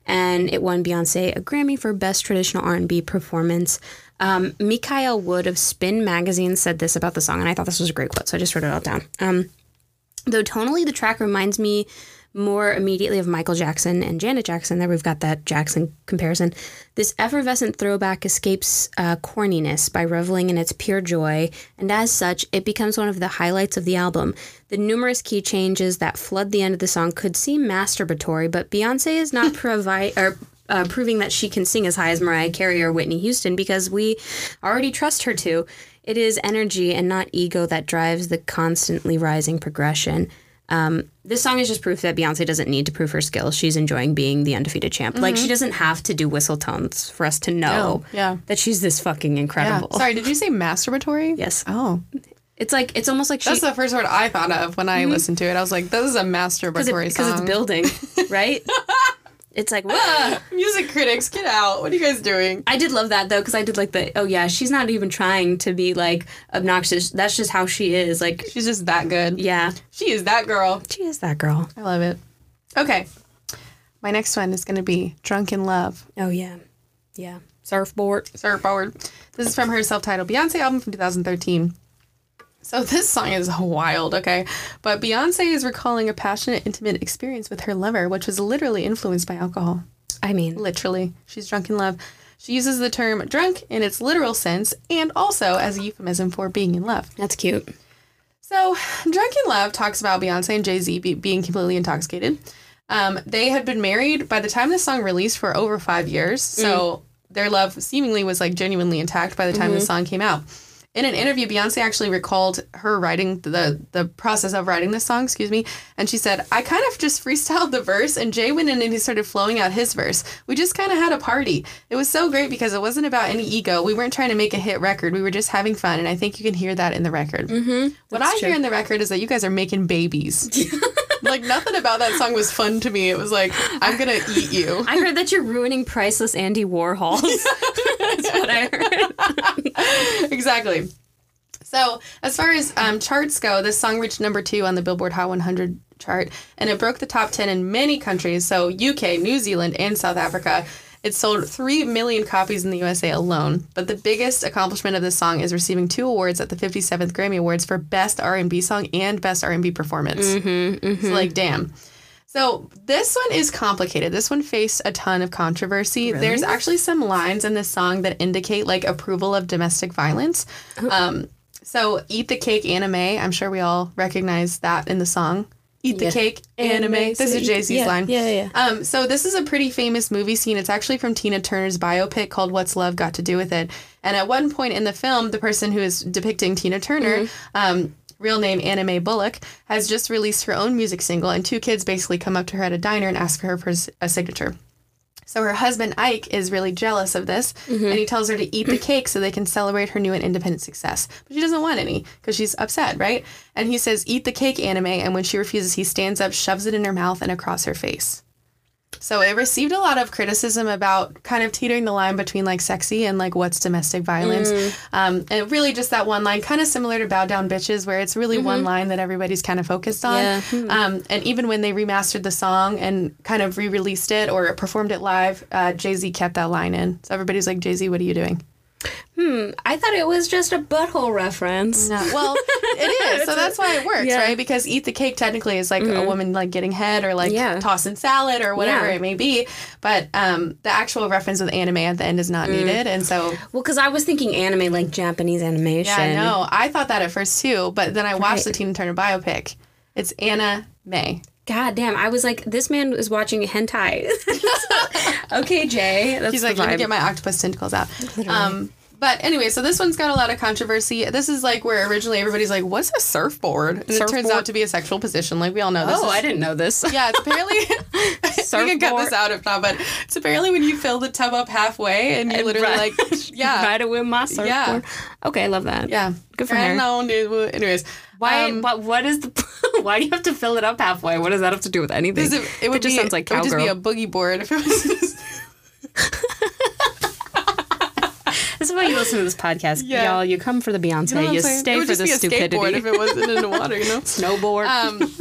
and it won Beyonce a Grammy for Best Traditional R&B Performance. Um, Mikael Wood of Spin Magazine said this about the song, and I thought this was a great quote, so I just wrote it all down. Um, Though tonally, the track reminds me more immediately of Michael Jackson and Janet Jackson. There we've got that Jackson comparison. This effervescent throwback escapes uh, corniness by reveling in its pure joy, and as such, it becomes one of the highlights of the album. The numerous key changes that flood the end of the song could seem masturbatory, but Beyonce is not provi- or uh, proving that she can sing as high as Mariah Carey or Whitney Houston because we already trust her to. It is energy and not ego that drives the constantly rising progression. Um, this song is just proof that Beyonce doesn't need to prove her skills. She's enjoying being the undefeated champ. Like she doesn't have to do whistle tones for us to know No, yeah. that she's this fucking Yeah. incredible. Sorry, did you say masturbatory? Yes, Oh, it's like it's almost like she that's the first word I thought of when I listened to it. I was like, "This is a masturbatory song. because it's building, right? It's like whoa. Music critics, get out! What are you guys doing? I did love that though because I did like the oh yeah she's not even trying to be like obnoxious. That's just how she is. Like She's just that good. yeah, She is that girl. she is that girl. I love it. Okay, my next one is going to be "Drunk in Love." Oh yeah, yeah. Surfboard. Surfboard. This is from her self-titled Beyonce album from 2013. So this song is wild, okay? But Beyonce is recalling a passionate, intimate experience with her lover, which was literally influenced by alcohol. I mean, Literally, she's drunk in love. She uses the term drunk in its literal sense and also as a euphemism for being in love. that's cute. So, Drunk in Love talks about Beyonce and Jay Z be- being completely intoxicated. Um, they had been married by the time this song released for over five years. So, their love seemingly was like genuinely intact by the time the song came out. In an interview, Beyonce actually recalled her writing the the process of writing this song. Excuse me, and she said, "I kind of just freestyled the verse, and Jay went in and he started flowing out his verse. We just kind of had a party. It was so great because it wasn't about any ego. We weren't trying to make a hit record. We were just having fun, and I think you can hear that in the record. Mm-hmm, what I hear in the record is that you guys are making babies. like nothing about that song was fun to me. It was like I'm gonna eat you. I heard that you're ruining priceless Andy Warhols. That's what I heard. exactly. So, as far as um, charts go, this song reached number two on the Billboard Hot 100 chart, and it broke the top 10 in many countries. So, UK, New Zealand, and South Africa. It sold 3 million copies in the USA alone. But the biggest accomplishment of this song is receiving two awards at the 57th Grammy Awards for Best R&B Song and Best R&B Performance. It's like, damn. So this one is complicated. This one faced a ton of controversy. There's actually some lines in this song that indicate like approval of domestic violence. Um, so "Eat the Cake" Anna Mae. I'm sure we all recognize that in the song. "Eat the Yeah. Cake" Anna Mae. Anime, This so is Jay Z's yeah, line. yeah, yeah. Um, so this is a pretty famous movie scene. It's actually from Tina Turner's biopic called "What's Love Got to Do with It." And at one point in the film, the person who is depicting Tina Turner, um, real name Anna Mae Bullock, has just released her own music single, and two kids basically come up to her at a diner and ask her for a signature. So her husband Ike is really jealous of this, and mm-hmm. he tells her to eat the cake so they can celebrate her new and independent success. But she doesn't want any because she's upset, right? And he says, "Eat the cake, Anna Mae." And when she refuses, he stands up, shoves it in her mouth and across her face. So it received a lot of criticism about kind of teetering the line between like sexy and like what's domestic violence. Um, and really just that one line, kind of similar to Bow Down Bitches, where it's really one line that everybody's kind of focused on. Yeah. Um, and even when they remastered the song and kind of re released it or performed it live, uh, Jay Z kept that line in. So everybody's like, Jay Z, what are you doing? Hmm, I thought it was just a butthole reference. No. Well, it is. So that's why it works, Yeah. right? Because eat the cake technically is like a mm-hmm. woman like getting head or like Yeah. tossing salad or whatever Yeah. it may be. But um, the actual reference with anime at the end is not mm. needed. And so, Well, because I was thinking anime, like Japanese animation. yeah, no, I thought that at first too. But then I watched the Right. Tina Turner biopic. It's Anna Mae. God damn, I was like, this man is watching hentai. okay, Jay. That's He's like, let me get my octopus tentacles out. Um, but anyway, so this one's got a lot of controversy. This is like where originally everybody's like, "What's a surfboard?" And it turns out to be a sexual position. Like we all know this. oh, is, I didn't know this. Yeah, it's apparently. we can cut this out if not, but it's apparently when you fill the tub up halfway and you literally Right. like, yeah, Ride it with my surfboard. Yeah. Okay, I love that. yeah, Good for And her. no, dude, Anyways, Why? um, what? What is the? why do you have to fill it up halfway? What does that have to do with anything? It, it would just be, sounds like cowgirl. it would just be a boogie board if it was. Just, this is why you listen to this podcast, Yeah. y'all. You come for the Beyonce. you know you stay for the stupidity. if it wasn't in the water, you know. Snowboard. Um,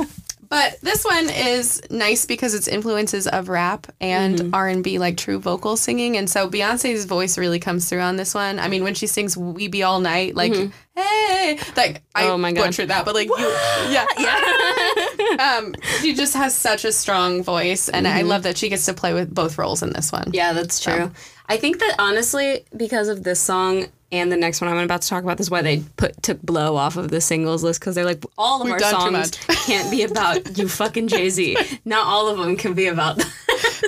but this one is nice because it's influences of rap and Mm-hmm. R and B, like true vocal singing, and so Beyonce's voice really comes through on this one. I mean, when she sings "We Be All Night," like hey, like I Mm-hmm. Oh my God. butchered that, but like you, yeah, yeah. um, she just has such a strong voice, and I love that she gets to play with both roles in this one. Mm-hmm. Yeah, that's true. I think that honestly, because of this song and the next one I'm about to talk about, this is why they put took "Blow" off of the singles list because they're like, all of We've our songs can't be about you fucking Jay Z. Not all of them can be about.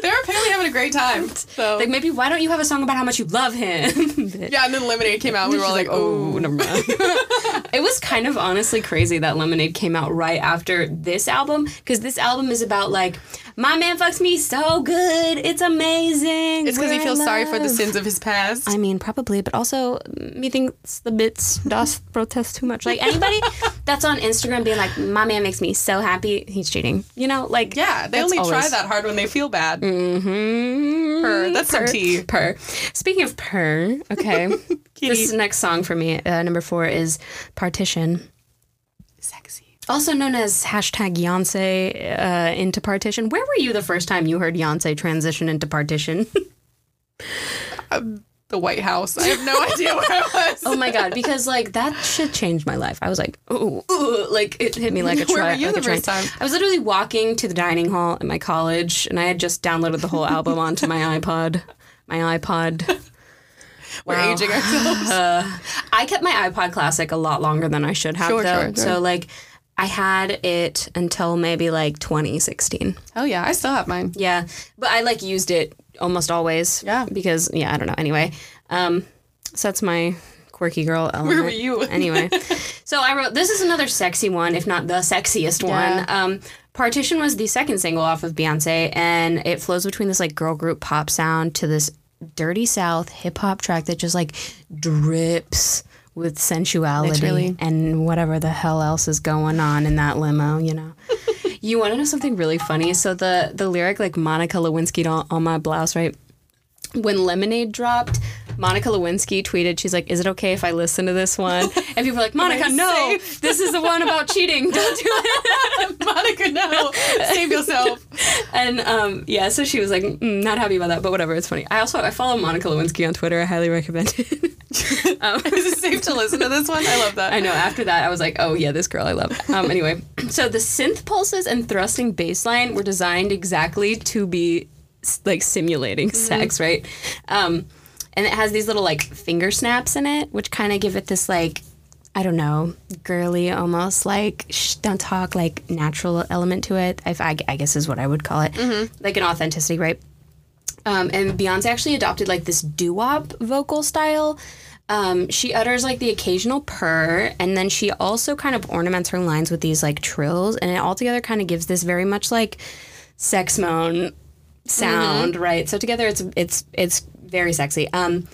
They're apparently having a great time. So like maybe why don't you have a song about how much you love him? yeah, and then Lemonade came out. and We were all like, oh, never mind. it was kind of honestly crazy that Lemonade came out right after this album because this album is about like my man fucks me so good, it's amazing. it's because he feels sorry for the sins of his past. I mean, probably, but also methinks the bits does protest too much. Like anybody that's on Instagram being like, "My man makes me so happy," he's cheating. You know, like yeah, they only try that hard when they feel bad. Mm-hmm. Purr. That's some Purr. tea. Purr. Speaking of purr, okay, this next song for me, uh, number four, is "Partition." Sexy. Also known as hashtag Beyonce uh, into partition. Where were you the first time you heard Beyonce transition into partition? The White House. I have no idea where I was. Oh my god! Because like that shit changed my life. I was like, ooh, ooh, like it hit me like a Where tri- were you like the a train. first time? I was literally walking to the dining hall at my college, and I had just downloaded the whole album onto my iPod. My iPod. We're Wow. aging ourselves. I kept my iPod Classic a lot longer than I should have, Sure, though. sure, sure. So like, I had it until maybe like 2016. oh yeah, I still have mine. Yeah, but I like used it almost always. Yeah. Because yeah, I don't know. Anyway, um, so that's my quirky girl element. Where were you? anyway, so I wrote this is another sexy one, if not the sexiest Yeah. one. Um, Partition was the second single off of Beyonce, and it flows between this like girl group pop sound to this dirty South hip hop track that just like drips with sensuality and whatever the hell else is going on in that limo, you know. You want to know something really funny? So the the lyric like Monica Lewinsky on, on my blouse, right? When Lemonade dropped, Monica Lewinsky tweeted, she's like, "Is it okay if I listen to this one?" And people were like, "Monica, no, this is the one about cheating. Don't do it." Monica, no, save yourself. And um, yeah, so she was like, mm, not happy about that, but whatever. It's funny. I also I follow Monica Lewinsky on Twitter. I highly recommend it. Is it safe to listen to this one? I love that. I know. After that, I was like, oh yeah, this girl I love. Um, anyway, so the synth pulses and thrusting bass line were designed exactly to be like simulating sex, right? Um, and it has these little like finger snaps in it, which kind of give it this like. I don't know, girly, almost like shh, don't talk, like natural element to it. If I, I guess is what I would call it, like an authenticity, right? Um, and Beyonce actually adopted like this doo wop vocal style. Um, she utters like the occasional purr, and then she also kind of ornaments her lines with these like trills, and it altogether kind of gives this very much like sex moan sound, right? So together, it's it's it's very sexy. Um,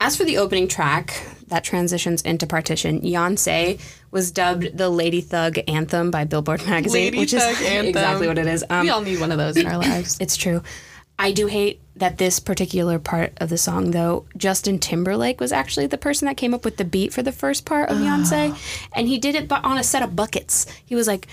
as for the opening track that transitions into Partition, Beyonce was dubbed the Lady Thug Anthem by Billboard magazine, Lady which Thug is Anthem. exactly what it is. Um, we all need one of those in our lives. it's true. I do hate that this particular part of the song, though. Justin Timberlake was actually the person that came up with the beat for the first part of Beyonce, and he did it on a set of buckets. He was like,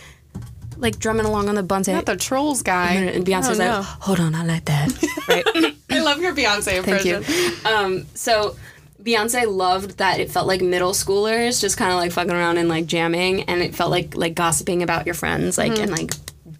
like drumming along on the buns, Not the trolls guy. and Beyonce's Oh, like, no. "Hold on, I like that." right. I love your Beyonce Thank impression. you. Um, so Beyonce loved that it felt like middle schoolers just kind of like fucking around and like jamming, and it felt like like gossiping about your friends, like and like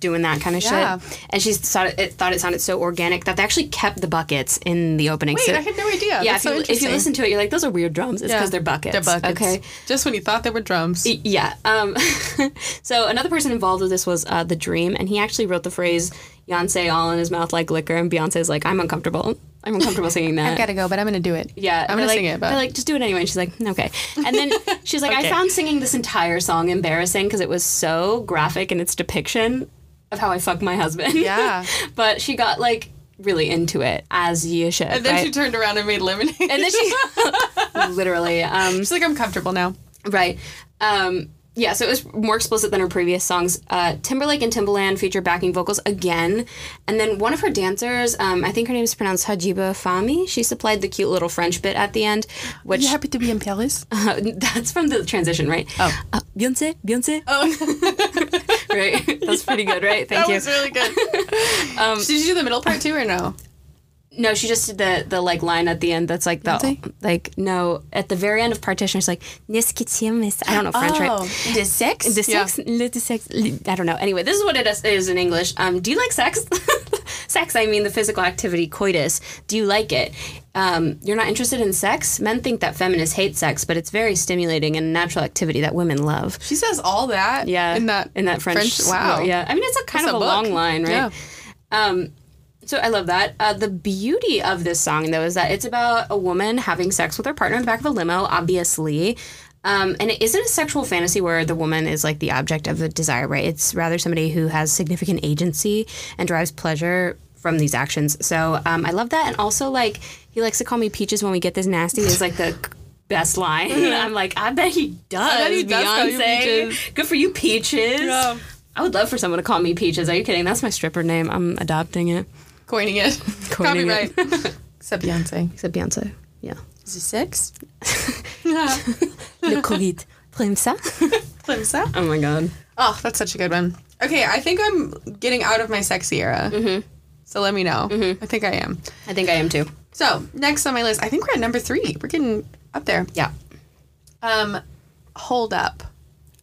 doing that kind of Yeah. shit. And she thought it, it thought it sounded so organic that they actually kept the buckets in the opening. Wait, so, I had no idea. yeah, if so you, if you listen to it, you're like, those are weird drums. It's because Yeah. they're buckets. They're buckets. Okay. Just when you thought they were drums. Yeah. Um, so another person involved with this was uh, the Dream, and he actually wrote the phrase "Beyonce all in his mouth like liquor," and Beyonce's like, "I'm uncomfortable. I'm uncomfortable singing that." I've got to go, but I'm going to do it. Yeah, I'm going to sing it. But they're like, just do it anyway. And she's like, okay. And then she's like, Okay. I found singing this entire song embarrassing because it was so graphic in its depiction of how I fucked my husband. Yeah. but she got like really into it, as you should. and then right? she turned around and made lemonade. and then she literally, um, She's like, I'm comfortable now. right. Um, yeah, so it was more explicit than her previous songs. Uh, Timberlake and Timbaland feature backing vocals again. And then one of her dancers, um, I think her name is pronounced Hajiba Fahmy, she supplied the cute little French bit at the end, which You happy to be in Paris? uh, that's from the transition, right? Oh. Uh, Beyonce, Beyonce. Oh, Right. That's pretty good, right? Thank that you. That was really good. um, Did you do the middle part too, or no? No, she just did the the like line at the end. That's like the like no at the very end of partition. It's like Niskitiamis. I don't know French, right? the six? The sex, le- the sex. I don't know. Anyway, this is what it is, in English. Um, do you like sex? sex. I mean the physical activity, coitus. Do you like it? Um, you're not interested in sex. Men think that feminists hate sex, but it's very stimulating and natural activity that women love. She says all that. Yeah, In that in that French. wow. Yeah, I mean it's a kind That's of a a, long line, right? Yeah. Um, so I love that. Uh, the beauty of this song, though, is that it's about a woman having sex with her partner in the back of a limo, obviously. Um, and it isn't a sexual fantasy where the woman is like the object of the desire, right? It's rather somebody who has significant agency and drives pleasure from these actions. So um, I love that. And also, like, he likes to call me Peaches when we get this nasty is like the best line. I'm like, I bet he does. bet he does Beyonce. Good for you, Peaches. Yeah. I would love for someone to call me Peaches. Are you kidding? That's my stripper name. I'm adopting it. Coining it. Coining Copyright. Except Beyonce. Except Beyonce. Yeah. Is it six? Le Covid. Prime ça? Clemsa? Oh my god. Oh, that's such a good one. Okay, I think I'm getting out of my sexy era. Mm-hmm. So let me know. I think I am. I think I am too. So next on my list, I think we're at number three. We're getting up there. Yeah. Um, Hold Up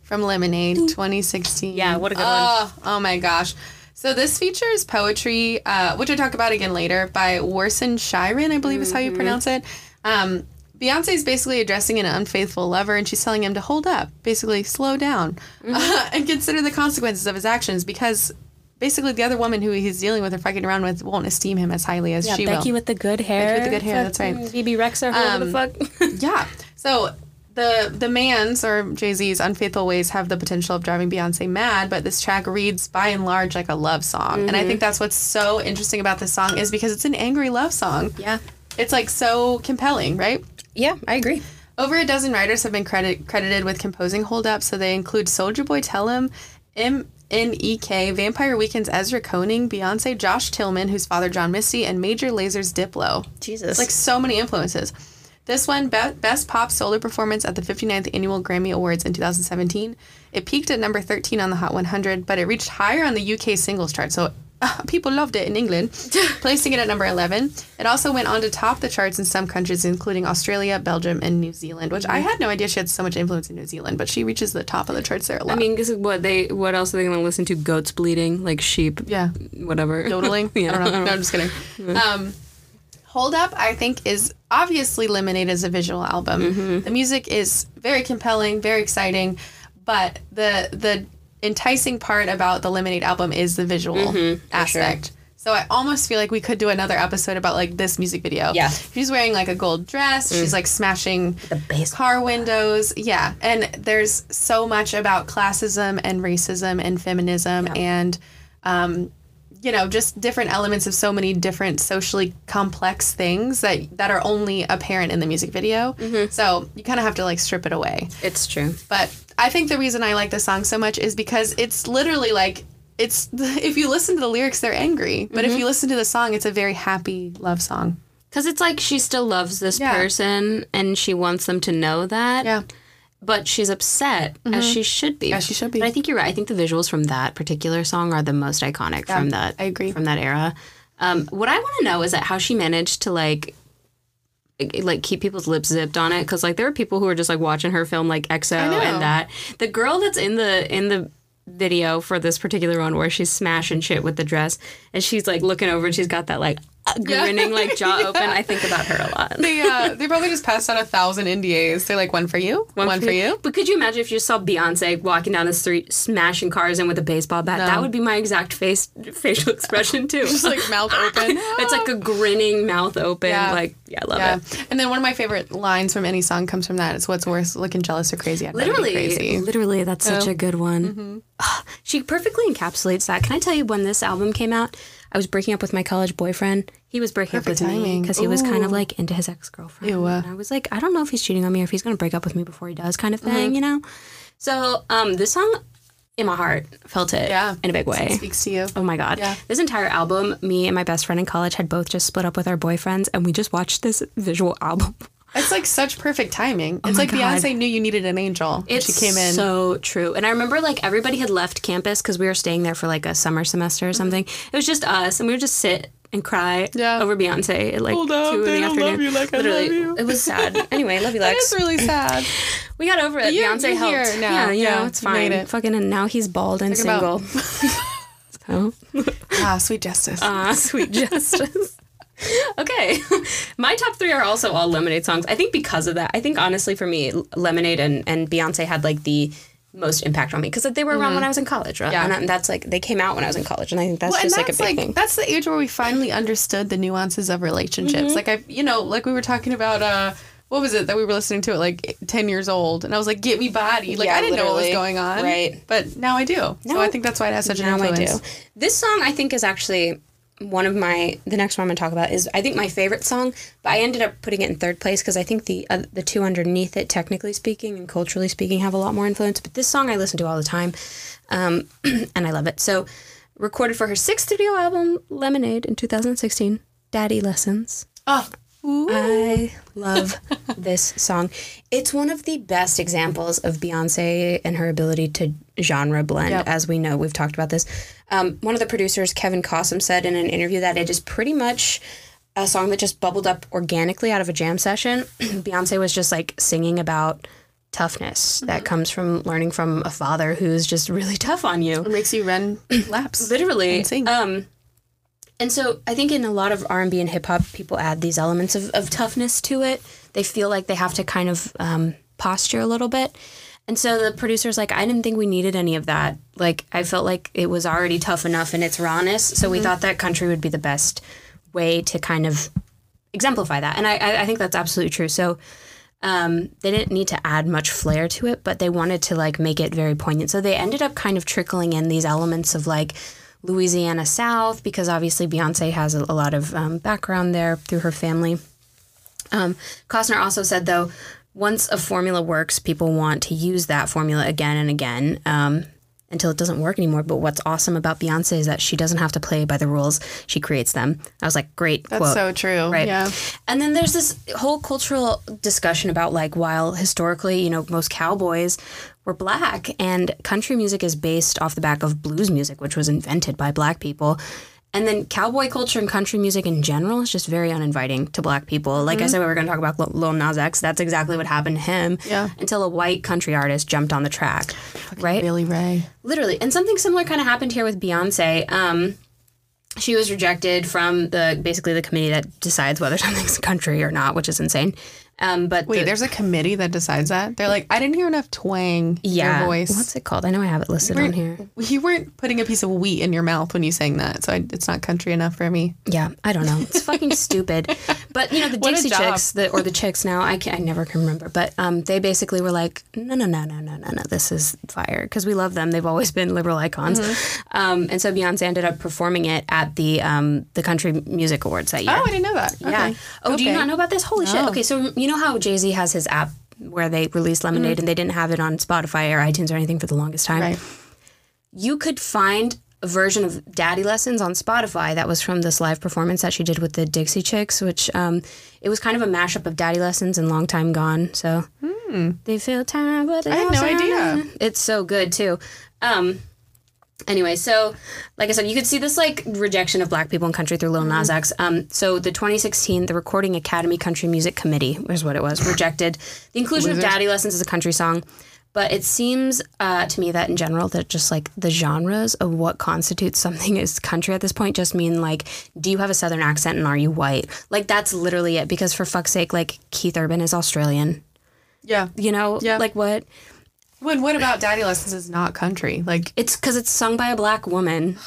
from Lemonade 2016. Yeah, what a good one. oh, Oh my gosh. So this features poetry, uh, which I talk about again later, by Warsan Shiren, I believe is how Mm-hmm. you pronounce it. Um, Beyonce is basically addressing an unfaithful lover, and she's telling him to hold up, basically slow down, Mm-hmm. uh, and consider the consequences of his actions, because basically the other woman who he's dealing with or fucking around with won't esteem him as highly as Yeah, she Becky will. with the good hair. with the good hair, that's right. BB Rex or whoever the fuck. Yeah. So the the man's or Jay Z's unfaithful ways have the potential of driving Beyonce mad, but this track reads by and large like a love song, and I mm-hmm. think that's what's so interesting about this song is because it's an angry love song. yeah. It's like so compelling, right? Yeah, I agree. Over a dozen writers have been credit, credited with composing Hold Up, so they include Soulja Boy Tell'em, MNEK, Vampire Weekend's Ezra Koenig, Beyonce, Josh Tillman, who's father John Misty, and Major Lazer's Diplo. Jesus. It's like so many influences. This one, Be- Best Pop Solo Performance at the 59th Annual Grammy Awards in 2017. It peaked at number 13 on the Hot 100, but it reached higher on the UK singles chart, so uh, people loved it in England, placing it at number 11. It also went on to top the charts in some countries, including Australia, Belgium, and New Zealand, which I had no idea she had so much influence in New Zealand, but she reaches the top of the charts there a lot. I mean, is what they. What else are they going to listen to? Goats bleeding, like sheep. yeah. Whatever. yodeling. yeah. I don't know. No, I'm just kidding. Um, Hold Up, I think, is obviously Lemonade as a visual album. The music is very compelling, very exciting, but the the enticing part about the Lemonade album is the visual aspect. So I almost feel like we could do another episode about like this music video. Yeah. She's wearing like a gold dress. She's like smashing The car windows. Yeah. And there's so much about classism and racism and feminism and, um, you know, just different elements of so many different socially complex things that, that are only apparent in the music video. Mm-hmm. So you kind of have to like strip it away. It's true. But I think the reason I like the song so much is because it's literally like, it's if you listen to the lyrics, they're angry. But if mm-hmm. you listen to the song, it's a very happy love song. Because it's like she still loves this Yeah. person and she wants them to know that. Yeah. But she's upset, as she should be. As she should be. But I think you're right. I think the visuals from that particular song are the most iconic from that. I agree. From that era. Um, what I want to know is that how she managed to like, like keep people's lips zipped on it because like there were people who were just like watching her film like XO and that the girl that's in the in the video for this particular one where she's smashing shit with the dress and she's like looking over and she's got that like grinning like jaw open. I think about her a lot. They uh, they probably just passed out a thousand NDAs. They're like one for you, one, for you. But could you imagine if you saw Beyonce walking down the street smashing cars in with a baseball bat? That would be my exact face facial expression too. Just like mouth open. it's like a grinning mouth open. Yeah. Like yeah, I love Yeah, it. and then one of my favorite lines from any song comes from that. It's what's worse, looking jealous or crazy. I'd Literally, crazy. literally, that's such a good one. Mm-hmm. She perfectly encapsulates that. Can I tell you when this album came out? I was breaking up with my college boyfriend. He was breaking Perfect up with me because he was kind of like into his ex girlfriend. And I was like, I don't know if he's cheating on me or if he's going to break up with me before he does, kind of thing, Mm-hmm. you know. So, um, this song in my heart felt it, Yeah. in a big way. Speaks to you. Oh my god. Yeah. This entire album, me and my best friend in college had both just split up with our boyfriends and we just watched this visual album. It's like such perfect timing. It's my like God. Beyonce knew you needed an angel. when It's she came in. so true. And I remember like everybody had left campus because we were staying there for like a summer semester or something. It was just us and we would just sit and cry Yeah. over Beyonce at like Hold up, two in the afternoon. love you like I love Literally, you. it was sad. Anyway, love you, that Lex. is really sad. we got over it. You're- Beyonce you're helped. here now. Yeah, you know, Yeah, it's fine. it. Fucking and now he's bald and Talk about- single. so ah, sweet justice. Ah, sweet justice. okay. My top three are also all Lemonade songs. I think because of that. I think honestly for me, Lemonade and, and Beyonce had like the most impact on me because they were around when I was in college, right? Yeah. And that's like they came out when I was in college, and I think that's well, just that's like a big like thing. that's the age where we finally understood the nuances of relationships. Mm-hmm. Like I, you know, like we were talking about. uh what was it that we were listening to at like 10 years old and i was like get me body like Yeah, i didn't know what was going on Right. but now i do so i think that's why it has such an now I influence do. This song I think is actually one of my the next one I'm gonna talk about is I think my favorite song, but I ended up putting it in third place because I think the uh, the two underneath it, technically speaking and culturally speaking, have a lot more influence. But this song I listen to all the time, um, and I love it. So, recorded for her sixth studio album Lemonade in 2016, Daddy Lessons. oh I love this song. It's one of the best examples of Beyonce and her ability to genre blend. Yep. As we know, we've talked about this. Um, one of the producers, Kevin Cossom, said in an interview that it is pretty much a song that just bubbled up organically out of a jam session. Beyonce was just like singing about toughness that comes from learning from a father who's just really tough on you. it makes you run laps Literally. and. Um, and so I think in a lot of R and B and hip hop, people add these elements of, of toughness to it. They feel like they have to kind of um, posture a little bit. And so the producer's like, I didn't think we needed any of that. Like I felt like it was already tough enough in its rawness. So we thought that country would be the best way to kind of exemplify that. And I, I I think that's absolutely true. So um, they didn't need to add much flair to it, but they wanted to like make it very poignant. So they ended up kind of trickling in these elements of like Louisiana South because obviously Beyonce has a, a lot of um, background there through her family. Um, Costner also said though, once a formula works, people want to use that formula again and again. Um, until it doesn't work anymore. But what's awesome about Beyonce is that she doesn't have to play by the rules; she creates them. I was like, great that's quote. so true Right. yeah And then there's this whole cultural discussion about like while historically, you know, most cowboys were black and country music is based off the back of blues music, which was invented by black people. And then cowboy culture and country music in general is just very uninviting to black people. Like I said, we were going to talk about Lil- Lil Nas X. That's exactly what happened to him. Yeah. Until a white country artist jumped on the track. right? Billy Ray Literally. And something similar kind of happened here with Beyonce. Um, she was rejected from the basically the committee that decides whether something's country or not, which is insane. Um, but wait the- there's a committee that decides that they're like i didn't hear enough twang in yeah, your voice what's it called? I know I have it listed on here. you weren't putting a piece of wheat in your mouth when you sang that so I, it's not country enough for me Yeah, I don't know. It's fucking stupid. But you know the What Dixie. Chicks, the, or the Chicks now. I can I never can remember. But um, they basically were like, no, no, no, no, no, no, no. This is fire because we love them. They've always been liberal icons. Mm-hmm. Um, and so Beyonce ended up performing it at the um, the Country Music Awards that year. oh i didn't know that Yeah. okay. Oh, do you not know about this? Holy shit. Okay, so you know how Jay Z has his app where they released Lemonade and they didn't have it on Spotify or iTunes or anything for the longest time. right You could find a version of Daddy Lessons on Spotify that was from this live performance that she did with the Dixie Chicks, which um, it was kind of a mashup of Daddy Lessons and Long Time Gone. So they feel time, but. I had no idea. It's so good too. Um, anyway, so like I said, you could see this like rejection of black people in country through Lil Nas Mm-hmm. X. Um, so the 2016, the Recording Academy Country Music Committee was what it was, rejected the inclusion of. Daddy Lessons as a country song. But it seems uh, to me that in general, that just like the genres of what constitutes something as country at this point just mean like, do you have a southern accent and are you white? Like that's literally it. Because for fuck's sake, like Keith Urban is Australian. Yeah. You know, Yeah. like what? When what about Daddy Lessons is not country? Like It's because it's sung by a black woman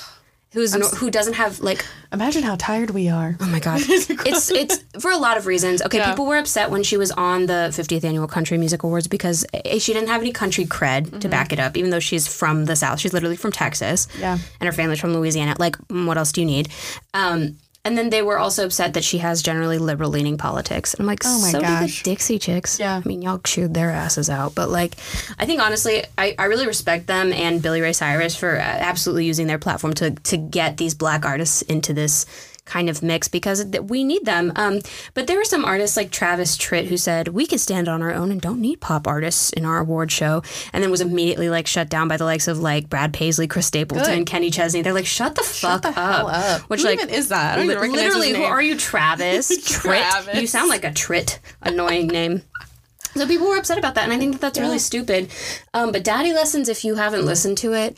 who's who doesn't have like imagine how tired we are. Oh my god. it's it's for a lot of reasons. Okay, Yeah. people were upset when she was on the 50th annual Country Music Awards because eh, she didn't have any country cred to back it up even though she's from the south. She's literally from Texas. Mm-hmm. Yeah. And her family's from Louisiana. Like mm, what else do you need? Um and then they were also upset that she has generally liberal leaning politics. And I'm like, Oh my so do gosh. the Dixie Chicks. Yeah. I mean, y'all chewed their asses out. But like, I think honestly, I, I really respect them and Billy Ray Cyrus for uh, absolutely using their platform to to get these black artists into this kind of mix because we need them. Um, but there were some artists like Travis Tritt who said we can stand on our own and don't need pop artists in our award show, and then was immediately like shut down by the likes of like Brad Paisley, Chris Stapleton, Good. Kenny Chesney. They're like, shut the fuck the up. up. Which Who like even is that? Li- literally, who are you, Travis? Tritt. Travis. You sound like a Tritt. Annoying name. So people were upset about that, and I think that that's really stupid. Um, but Daddy Lessons, if you haven't listened to it,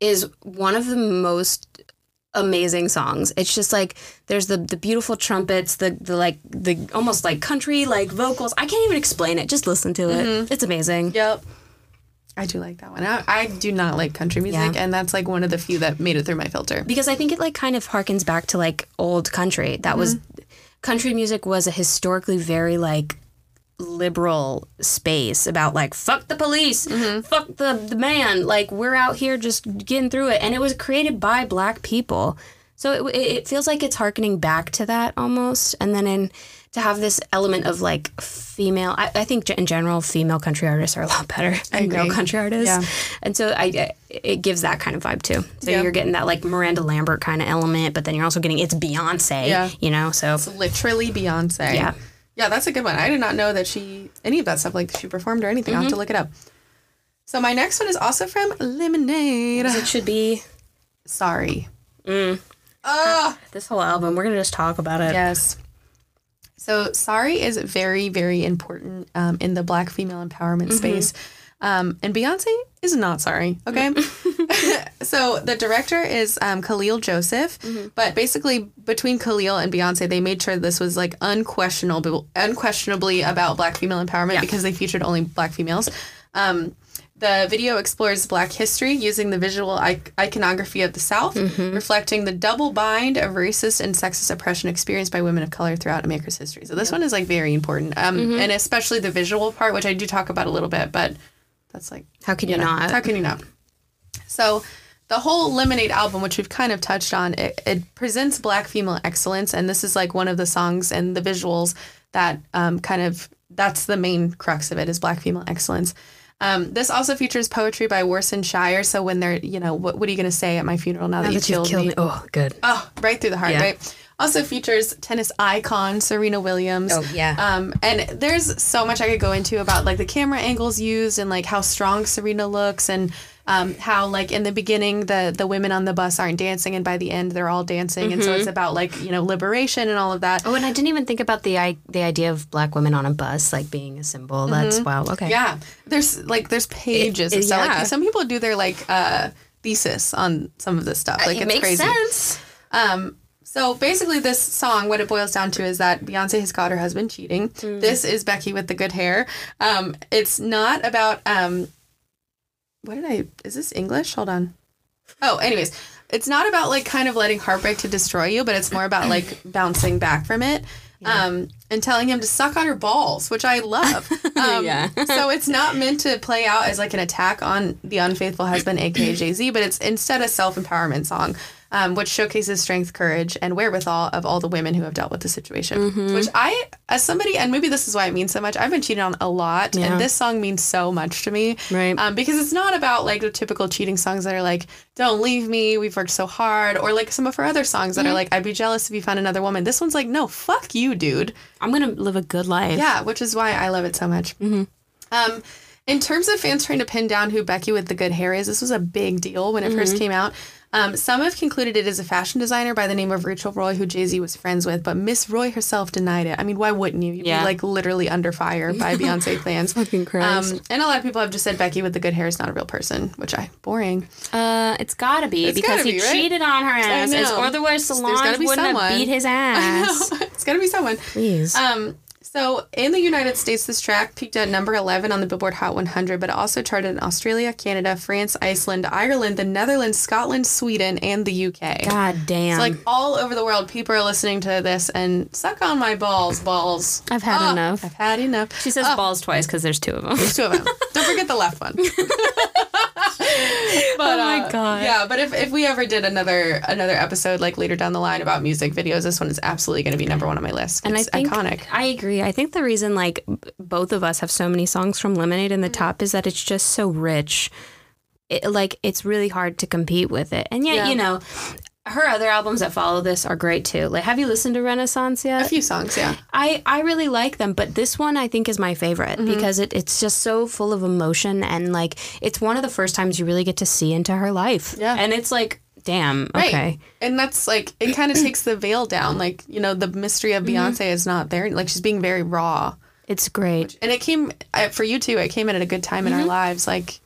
is one of the most amazing songs. It's just like there's the the beautiful trumpets, the the like the almost like country like vocals. I can't even explain it. Just listen to it. Mm-hmm. It's amazing. Yep. I do like that one. I, I do not like country music, Yeah. and that's like one of the few that made it through my filter. because I think it like kind of harkens back to like old country. That was mm-hmm. country music was a historically very like liberal space about like fuck the police, mm-hmm. fuck the the man. Like we're out here just getting through it, and it was created by black people. So it, it feels like it's harkening back to that almost, and then in to have this element of like female. I, I think in general, female country artists are a lot better than male country artists, Yeah. and so I it gives that kind of vibe too. So Yeah. you're getting that like Miranda Lambert kind of element, but then you're also getting it's Beyonce, Yeah. you know. So It's literally Beyonce. Yeah. Yeah, that's a good one. I did not know that she any of that stuff like she performed or anything. I'll have to mm-hmm. look it up. So my next one is also from Lemonade. it should be Sorry. Mm. this whole album. We're gonna just talk about it. Yes. So sorry is very, very important um, in the black female empowerment mm-hmm. space. Um, and Beyonce is not sorry, okay? so the director is um, Kahlil Joseph, but basically between Kahlil and Beyonce, they made sure this was like unquestionable, unquestionably about black female empowerment because they featured only black females. Um, the video explores Black history using the visual iconography of the South, reflecting the double bind of racist and sexist oppression experienced by women of color throughout America's history. So this one is like very important, um, and especially the visual part, which I do talk about a little bit, but that's like How can you, know, not? How can you not? So, the whole Lemonade album, which we've kind of touched on, it, it presents Black female excellence, and this is like one of the songs and the visuals that um, kind of that's the main crux of it is Black female excellence. Um, this also features poetry by Warsan Shire. So when they're, you know, what, what are you going to say at my funeral now that Now you that you've killed, killed me? me. Oh, good. Oh, right through the heart, Yeah. right? Also features tennis icon Serena Williams. Oh, yeah. Um, and there's so much I could go into about like the camera angles used and like how strong Serena looks and um, how like in the beginning the the women on the bus aren't dancing and by the end they're all dancing and so it's about like you know liberation and all of that. Oh, and I didn't even think about the I, the idea of black women on a bus like being a symbol. That's wow. Okay. Mm-hmm. Yeah, there's like there's pages It- of stuff. yeah. Like some people do their like uh, thesis on some of this stuff. Like it it's makes crazy. sense. Um, so basically, this song, what it boils down to is that Beyonce has got her husband cheating. This is Becky with the good hair. Um, it's not about um, what did I? Is this English? Hold on. Oh, anyways, it's not about like kind of letting heartbreak to destroy you, but it's more about like bouncing back from it. Um, and telling him to suck on her balls, which I love. Um, Yeah. so it's not meant to play out as like an attack on the unfaithful husband, aka Jay Z, but it's instead a self empowerment song, um, which showcases strength, courage, and wherewithal of all the women who have dealt with the situation. Mm-hmm. Which I, as somebody, and maybe this is why it means so much. I've been cheated on a lot, Yeah. and this song means so much to me. Right. Um, because it's not about like the typical cheating songs that are like, "Don't leave me, we've worked so hard," or like some of her other songs Mm-hmm. that are like, "I'd be jealous if you found another woman." This one's like, "No, fuck you, dude." I'm gonna live a good life. Yeah, which is why I love it so much. Um, in terms of fans trying to pin down who Becky with the good hair is, this was a big deal when it first came out. Um, some have concluded it is a fashion designer by the name of Rachel Roy, who Jay Z was friends with, but Miss Roy herself denied it. I mean, why wouldn't you? You'd Yeah. be like literally under fire by Beyonce fans. Fucking Christ. Um, and a lot of people have just said Becky with the good hair is not a real person, which I boring. Uh, it's gotta be It's because gotta he right? cheated on her ass. know. Or otherwise, Solange gotta be wouldn't someone. have beat his ass. it's got to be someone. Please. Um, so in the United States, this track peaked at number 11 on the Billboard Hot 100, but also charted in Australia, Canada, France, Iceland, Ireland, the Netherlands, Scotland, Sweden, and the UK. God damn. So like all over the world, people are listening to this and suck on my balls, balls. I've had Ah, enough. I've had enough. she says balls twice because there's two of them. There's two of them. Don't forget the left one. but, Oh my uh, God. Yeah, but if, if we ever did another another episode like later down the line about music videos, this one is absolutely going to be number one on my list. And it's I think iconic. I agree. I think the reason like both of us have so many songs from Lemonade in the top is that it's just so rich. It, like it's really hard to compete with it. And yet, Yeah. you know, her other albums that follow this are great too. Like have you listened to Renaissance yet? A few songs, yeah. I, I really like them, but this one I think is my favorite Mm-hmm. because it, it's just so full of emotion and like it's one of the first times you really get to see into her life. Yeah. And it's like, damn, Right. okay. And that's like it kind of takes the veil down. Like, you know, the mystery of Mm-hmm. Beyonce is not there. Like she's being very raw. It's great. And it came for you too. It came in at a good time in our lives. Like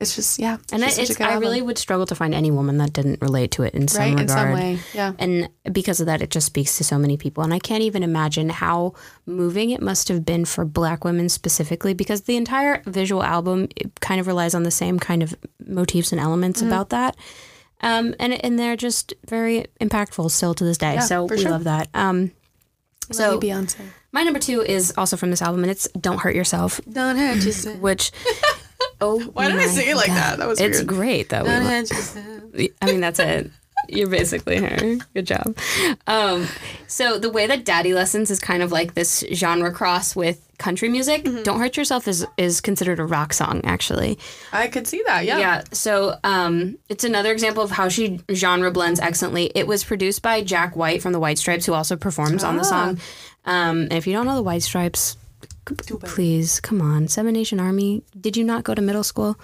it's just yeah. Mm-hmm. And just it's, I album. really would struggle to find any woman that didn't relate to it in some right regard. in some way. Yeah. And because of that, it just speaks to so many people. And I can't even imagine how moving it must have been for black women specifically, because the entire visual album it kind of relies on the same kind of motifs and elements Mm-hmm. about that. Um, and, and they're just very impactful still to this day. Yeah, so we sure. love that. Um, so Beyonce. my number two is also from this album, and it's "Don't Hurt Yourself," Don't hurt yourself. which oh, Why did I sing it like God. that? That was it's weird. great though. Don't hurt yourself. I mean, that's it. You're basically her. Good job. Um, so the way that Daddy Lessons is kind of like this genre cross with country music. Mm-hmm. Don't Hurt Yourself is is considered a rock song actually. I could see that. Yeah. Yeah. So um, it's another example of how she genre blends excellently. It was produced by Jack White from the White Stripes, who also performs on the Ah. song. Um, and if you don't know the White Stripes, please come on, Seven Nation Army. Did you not go to middle school?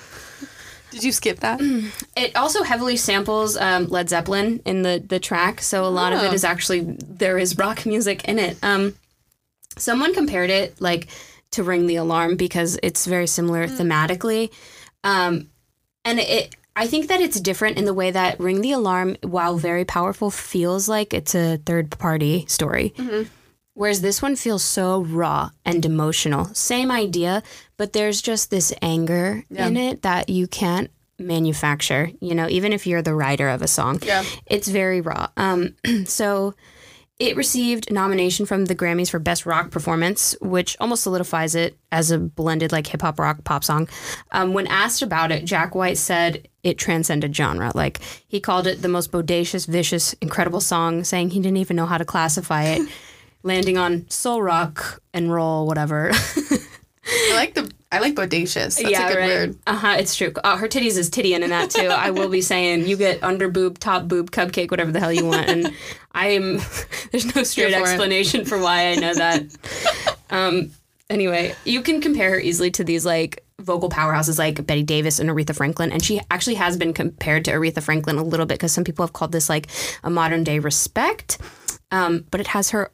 Did you skip that? It also heavily samples um, Led Zeppelin in the the track, so a lot of it Oh. actually there is rock music in it. Um, someone compared it like to Ring the Alarm because it's very similar thematically, um, and it. I think that it's different in the way that Ring the Alarm, while very powerful, feels like it's a third party story. Whereas this one feels so raw and emotional. Same idea, but there's just this anger in it that you can't manufacture, you know, even if you're the writer of a song. Yeah. It's very raw. Um, so it received nomination from the Grammys for Best Rock Performance, which almost solidifies it as a blended like hip hop rock pop song. Um, when asked about it, Jack White said it transcended genre. Like he called it the most bodacious, vicious, incredible song, saying he didn't even know how to classify it, landing on soul rock and roll, whatever. I like the I like bodacious. That's a good word. Uh huh. It's true. Uh, her titties is tittying in that too. I will be saying you get under boob, top boob, cupcake, whatever the hell you want, and I'm. There's no straight for it. explanation for why I know that. um. Anyway, you can compare her easily to these like vocal powerhouses like Betty Davis and Aretha Franklin, and she actually has been compared to Aretha Franklin a little bit because some people have called this like a modern day respect. Um, but it has her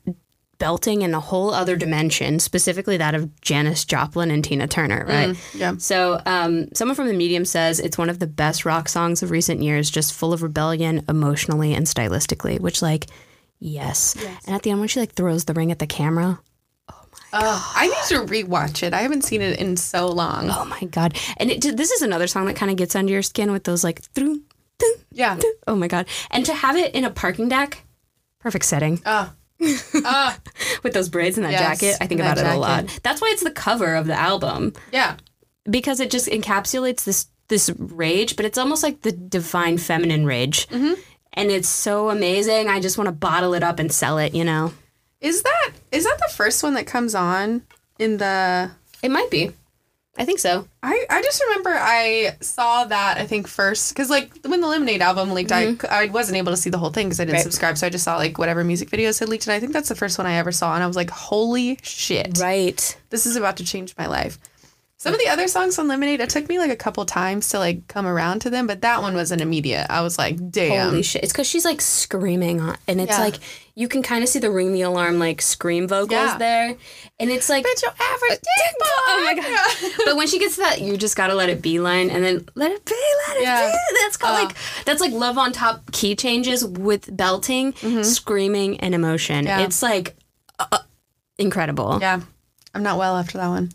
belting in a whole other dimension, specifically that of Janis Joplin and Tina Turner, right? yeah. So, um, someone from the Medium says it's one of the best rock songs of recent years, just full of rebellion, emotionally and stylistically. Which, like, yes. And at the end, when she like throws the ring at the camera, Oh, my god. Oh I need to rewatch it. I haven't seen it in so long. oh my god! And it, this is another song that kind of gets under your skin with those like, throom, throom, Yeah. throom. oh my god! And to have it in a parking deck, perfect setting. Oh. Ah. with those braids and that Yes, jacket. I think about that it a lot. That's why it's the cover of the album yeah. because it just encapsulates this this rage, but it's almost like the divine feminine rage. Mm-hmm. And it's so amazing. I just want to bottle it up and sell it, you know. Is that is that the first one that comes on in the It might be. I think so. I, I just remember I saw that I think first because like when the Lemonade album leaked I, mm-hmm. I wasn't able to see the whole thing because I didn't Right. subscribe so I just saw like whatever music videos had leaked and I think that's the first one I ever saw and I was like holy shit Right. this is about to change my life Some of the other songs on Lemonade, it took me like a couple times to like come around to them, but that one was an immediate. I was like, damn. Holy shit! It's because she's like screaming, on, and it's Yeah. like you can kind of see the ring the alarm like scream vocals Yeah. there, and it's like Bitch, your average dick. Oh my god! but when she gets to that, you just gotta let it be line, and then let it be, let it Yeah. be. That's called Uh. like that's like love on top key changes with belting, screaming, and emotion. Mm-hmm. Yeah. It's like uh, incredible. Yeah. I'm not well after that one.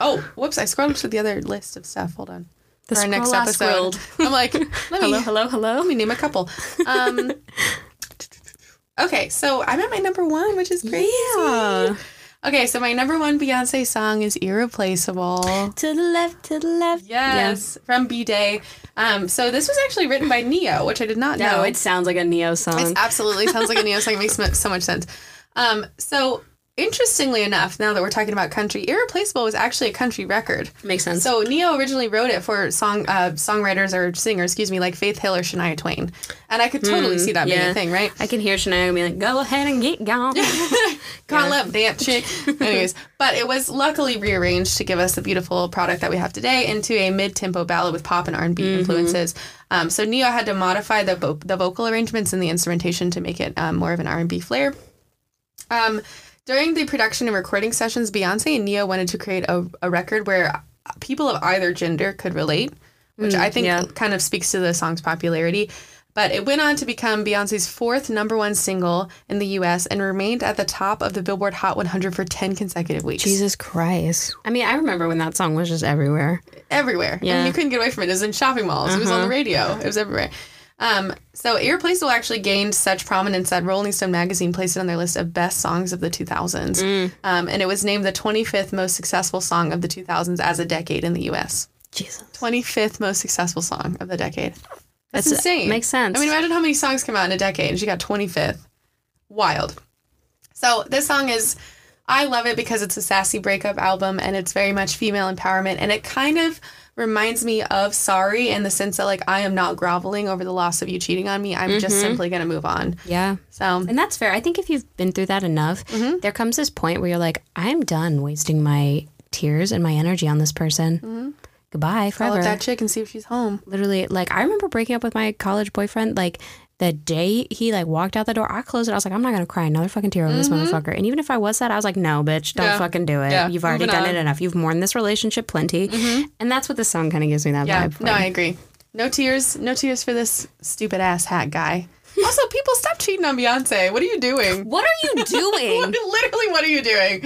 Oh, whoops. I scrolled to the other list of stuff. Hold on. The For our next episode. I'm like, let Hello, me, hello, hello. let me name a couple. Um, okay, so I'm at my number one, which is crazy. Yeah. Okay, so my number one Beyonce song is Irreplaceable. To the left, to the left. Yes, from B'Day. Um, so this was actually written by Ne-Yo, which I did not Yeah. know. No, it sounds like a Ne-Yo song. It absolutely sounds like a Ne-Yo song. It makes so- so much sense. Um, so interestingly enough, now that we're talking about country, Irreplaceable was actually a country record. Makes sense. So Ne-Yo originally wrote it for song uh, songwriters or singers, excuse me, like Faith Hill or Shania Twain, and I could totally see that being a thing, right? I can hear Shania be like, "Go ahead and get gone." call up that chick. Anyways, but it was luckily rearranged to give us the beautiful product that we have today into a mid-tempo ballad with pop and R&B Mm-hmm. influences. Um, so Ne-Yo had to modify the vo- the vocal arrangements and the instrumentation to make it um, more of an R&B flair. Um, during the production and recording sessions, Beyonce and Ne-Yo wanted to create a, a record where people of either gender could relate, which I think Mm, yeah. kind of speaks to the song's popularity. But it went on to become Beyonce's fourth number one single in the US and remained at the top of the Billboard Hot 100 for 10 consecutive weeks. Jesus Christ. I mean, I remember when that song was just everywhere. Everywhere. Yeah. And you couldn't get away from it. It was in shopping malls, it was on the radio, it was everywhere. Um, so Irreplaceable actually gained such prominence that Rolling Stone magazine placed it on their list of best songs of the 2000s. Um, and it was named the 25th most successful song of the 2000s as a decade in the US. Jesus. 25th most successful song of the decade. That's, That's- insane. makes sense. I mean, imagine how many songs come out in a decade and she got 25th. Wild. So this song is, I love it because it's a sassy breakup album and it's very much female empowerment and it kind of reminds me of Sorry in the sense that like I am not groveling over the loss of you cheating on me. I'm just simply gonna move on. Yeah. So And that's fair. I think if you've been through that enough, Mm-hmm. there comes this point where you're like, I'm done wasting my tears and my energy on this person. Goodbye call forever. up that chick and see if she's home. Literally, like I remember breaking up with my college boyfriend. Like the day he like walked out the door, I closed it. I was like, I'm not gonna cry another fucking tear over this motherfucker. And even if I was sad, I was like, No, bitch, don't Mm-hmm. Yeah. fucking do it. Yeah, You've already moving done on. Mm-hmm. it enough. You've mourned this relationship plenty, and that's what this song kind of gives me that Yeah. vibe. For. No, I agree. No tears. No tears for this stupid ass hat guy. Also, people stop cheating on Beyonce. What are you doing? what are you doing? Literally, what are you doing?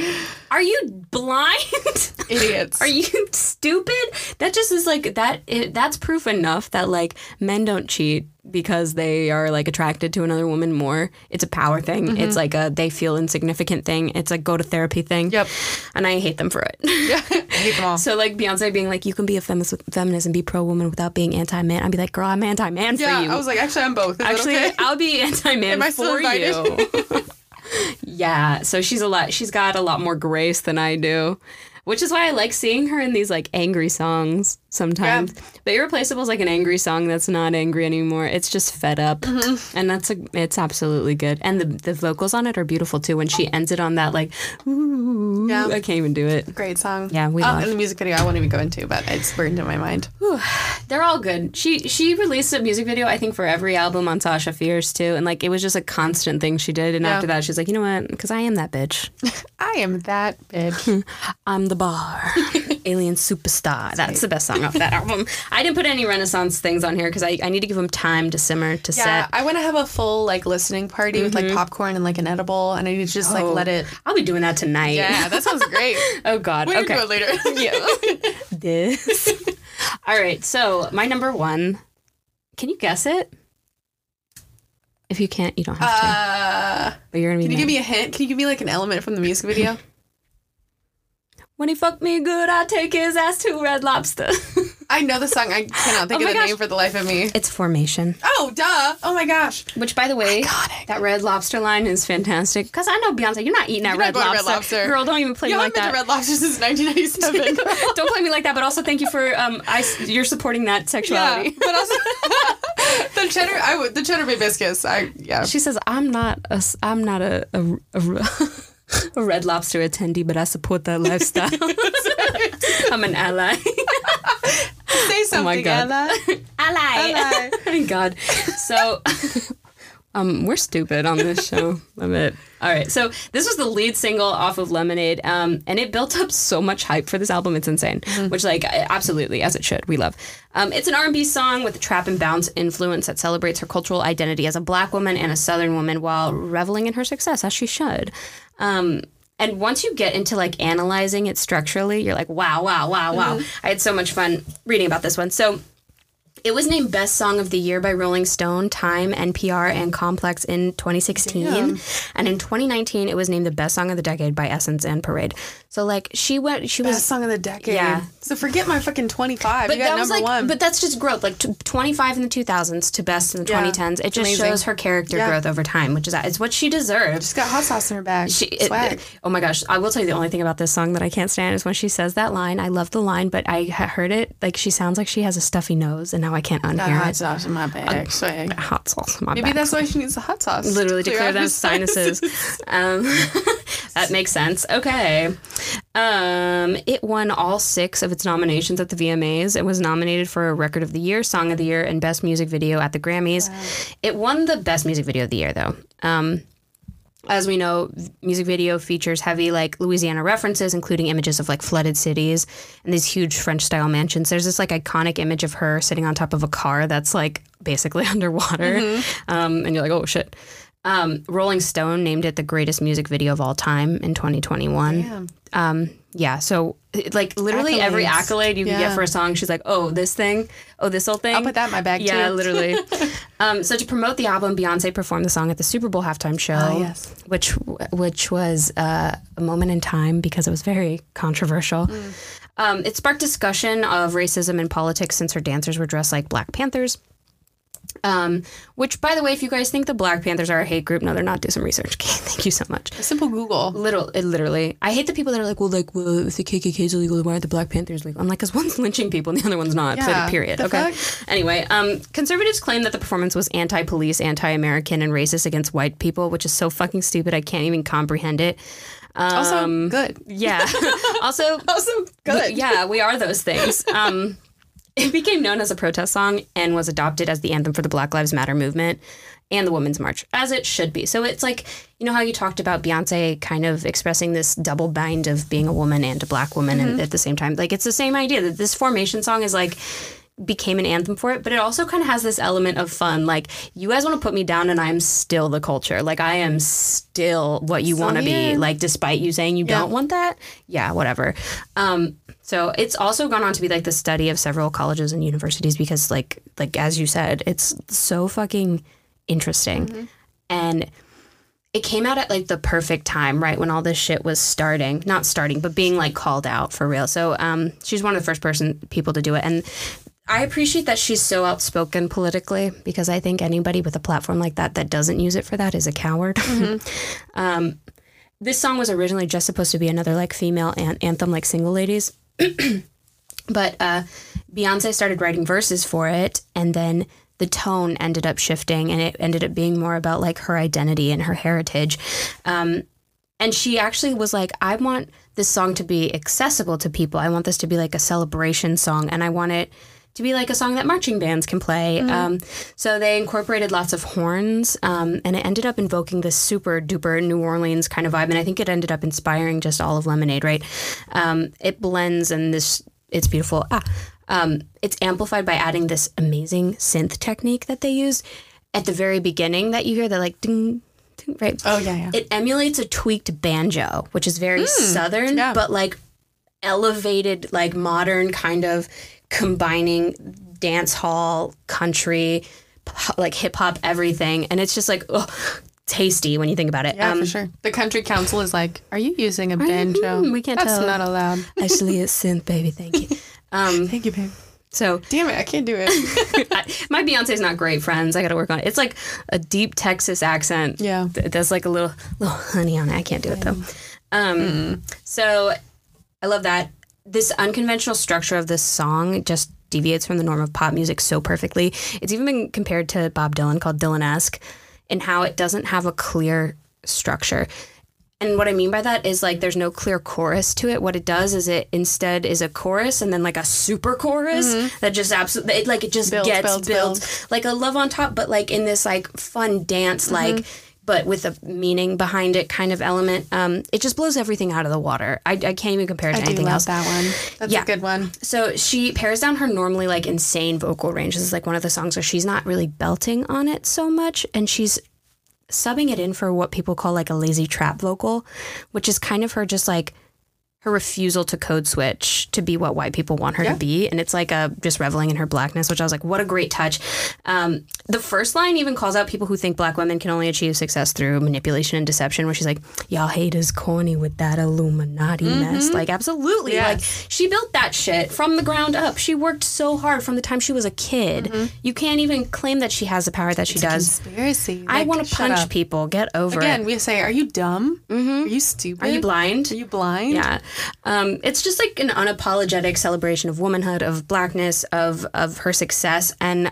Are you blind? Idiots. Are you stupid? That just is like that. It, that's proof enough that like men don't cheat because they are like attracted to another woman more. It's a power thing. Mm-hmm. It's like a they feel insignificant thing. It's a go to therapy thing. Yep. And I hate them for it. Yeah, I hate them all. so like Beyonce being like, you can be a feminist, feminist and be pro woman without being anti man. I'd be like, girl, I'm anti man Yeah, for you. I was like, actually, I'm both. Is Actually, okay? I'll be anti man Am I still for you. Yeah, so she's a lot. She's got a lot more grace than I do, which is why I like seeing her in these like angry songs sometimes. But Irreplaceable is like an angry song that's not angry anymore. It's just fed up, Mm-hmm. and that's a, it's absolutely good. And the the vocals on it are beautiful too. When she ends it on that like, ooh, Yeah. I can't even do it. Great song. Yeah, we Oh, love. And the music video, I won't even go into, but it's burned in my mind. They're all good. She she released a music video I think for every album on Sasha Fierce too, and like it was just a constant thing she did. And Yeah. after that, she's like, you know what? Because I am that bitch. I am that bitch. I'm the bar. Alien Superstar. That's the best song off that album. I didn't put any Renaissance things on here because I, I need to give them time to simmer, to yeah, set. Mm-hmm. I want to have a full like listening party with like popcorn and like an edible, and I need to just like Oh. let it. I'll be doing that tonight. Yeah, that sounds great. Oh, God. We can okay. do it later. This. All right. So, my number one. Can you guess it? If you can't, you don't have to. Uh, But you're to be can you give me a hint? Can you give me like an element from the music video? When he fucked me good, I take his ass to Red Lobster. I know the song. I cannot think Oh of my the gosh. name for the life of me. it's Formation. Oh, duh. Oh my gosh. Which, by the way, Iconic. that Red Lobster line is fantastic. Because I know Beyonce, you're not eating that Red, going to Lobster. Red Lobster. Girl, don't even play You me haven't like been that. to Red Lobster since 1997. don't play me like that. But also, thank you for um, I, you're supporting that yeah, sexuality. but also the cheddar. I would the cheddar bay biscuits. I yeah. She says, "I'm not a, s- I'm not a, a, a a Red Lobster attendee, but I support that lifestyle. I'm an ally. Say something, Oh my God. Ella. ally. Ally. Thank God. So, um, we're stupid on this show. Love it. All right. So this was the lead single off of Lemonade, um, and it built up so much hype for this album. It's insane. Which, like, absolutely, as it should. We love. Um, it's an R&B song with a trap and bounce influence that celebrates her cultural identity as a black woman and a Southern woman while reveling in her success, as she should. Um, and once you get into like analyzing it structurally, you're like, wow, wow, wow, wow. I had so much fun reading about this one. So it was named Best Song of the Year by Rolling Stone, Time, NPR, and Complex in 2016. And in 2019, it was named the Best Song of the Decade by Essence and Parade. So like she went, she was Best song of the decade. Yeah. So forget my fucking 25. but you got that was like, one. but that's just growth. Like t- 25 in the 2000s to best in the Yeah, 2010s. It just amazing. shows her character Yeah. growth over time, which is it's what she deserves. She's got hot sauce in her bag. She, it- Swag. oh my gosh! I will tell you the only thing about this song that I can't stand is when she says that line. I love the line, but I heard it like she sounds like she has a stuffy nose, and now I can't Got unhear hot it. sauce in my bag. Swag. Hot sauce. in My bag. Maybe that's why she needs the hot sauce. literally to clear out those sinuses. um, that makes sense. Okay. Um, it won all six of its nominations at the VMAs. It was nominated for a Record of the Year, Song of the Year, and Best Music Video at the Grammys. It won the Best Music Video of the Year, though. Um, as we know, music video features heavy like Louisiana references, including images of like flooded cities and these huge French style mansions. There's this like iconic image of her sitting on top of a car that's like basically underwater, um, and you're like, oh shit. Um, Rolling Stone named it the greatest music video of all time in 2021. Damn. Um, yeah, so like literally every accolade you can get for a song, she's like, oh, this thing, oh, this whole thing. I'll put that in my bag Yeah, literally. um, so to promote the album, Beyonce performed the song at the Super Bowl halftime show, Ah, yes. which which was uh, a moment in time because it was very controversial. Mm. Um, it sparked discussion of racism in politics since her dancers were dressed like Black Panthers. Um, which, by the way, if you guys think the Black Panthers are a hate group, no, they're not. Do some research. Okay, thank you so much. A simple Google. Little, it literally. I hate the people that are like, well, like, well, if the KKK is illegal, why are the Black Panthers legal? I'm like, because one's lynching people and the other one's not. Yeah, period. okay. fuck? Anyway, um, conservatives claim that the performance was anti-police, anti-American, and racist against white people, which is so fucking stupid. I can't even comprehend it. Also, Um, good. Yeah. also, Also, good. yeah, we are those things. Um, it became known as a protest song and was adopted as the anthem for the Black Lives Matter movement and the Women's March, as it should be. So it's like, you know how you talked about Beyonce kind of expressing this double bind of being a woman and a black woman and mm-hmm. at the same time. Like, it's the same idea that this formation song is like, became an anthem for it, but it also kind of has this element of fun. Like, you guys want to put me down, and I'm still the culture. Like, I am still what you want to be. Like, despite you saying you Yeah. don't want that, yeah, whatever. Um, so it's also gone on to be like the study of several colleges and universities because, like, like as you said, it's so fucking interesting, and it came out at like the perfect time, right when all this shit was starting, not starting, but being like called out for real. So um, she's one of the first person people to do it, and I appreciate that she's so outspoken politically because I think anybody with a platform like that that doesn't use it for that is a coward. um, this song was originally just supposed to be another like female an- anthem, like single ladies. but uh, Beyonce started writing verses for it, and then the tone ended up shifting, and it ended up being more about like her identity and her heritage. Um, and she actually was like, I want this song to be accessible to people. I want this to be like a celebration song, and I want it to be like a song that marching bands can play. Um, so they incorporated lots of horns, um, and it ended up invoking this super duper New Orleans kind of vibe. And I think it ended up inspiring just all of Lemonade, right? Um, it blends and this, it's beautiful. Ah, um, it's amplified by adding this amazing synth technique that they use at the very beginning that you hear. They're like ding, ding, right? Oh, yeah, yeah. It emulates a tweaked banjo, which is very southern, yeah. but like elevated, like modern kind of combining dance hall, country, like hip hop, everything. And it's just like, ugh, tasty when you think about it. Yeah, Um, for sure. The country council is like, "Are you using a banjo? We can't That's tell." not allowed." Actually, it's synth, baby. Thank you. Um, Thank you, babe. so Damn it, I can't do it. I, my Beyonce's not great, friends. I got to work on it. It's like a deep Texas accent. Yeah. Th- There's like a little little honey on it. I can't do it though. Um, So I love that. This unconventional structure of this song just deviates from the norm of pop music so perfectly. It's even been compared to Bob Dylan, called Dylan-esque, in how it doesn't have a clear structure. And what I mean by that is like there's no clear chorus to it. What it does is it instead is a chorus and then like a super chorus that just absolutely it, like it just Builds, gets builds, built builds. like a love on top, but like in this like fun dance like. Mm-hmm. But with a meaning behind it, kind of element, um, it just blows everything out of the water. I, I can't even compare it to I anything love else. that one. That's Yeah. a good one. So she pares down her normally like insane vocal range. This is like one of the songs where she's not really belting on it so much, and she's subbing it in for what people call like a lazy trap vocal, which is kind of her just like her refusal to code switch to be what white people want her Yeah. to be, and it's like a just reveling in her blackness, which I was like, what a great touch. Um, the first line even calls out people who think black women can only achieve success through manipulation and deception, where she's like, y'all haters corny with that Illuminati mess. Like, absolutely. Yes. Like, she built that shit from the ground up. She worked so hard from the time she was a kid. You can't even claim that she has the power that she does. Conspiracy. I want to punch up. people. Get over Again, it. Again, we say, are you dumb? Mm-hmm. Are you stupid? Are you blind? Are you blind? Yeah. Um, it's just like an unapologetic celebration of womanhood, of blackness, of of her success, and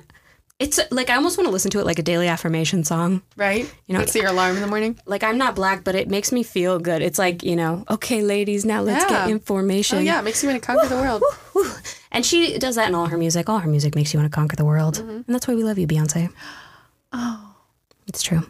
it's like I almost want to listen to it like a daily affirmation song. Right? You know, That's your alarm in the morning? Like I'm not black, but it makes me feel good. It's like you know, okay, ladies, now let's Yeah. get information. Oh, yeah. It makes you want to conquer the world. Whew. And she does that in all her music. All her music makes you want to conquer the world, and that's why we love you, Beyonce. Oh, it's true.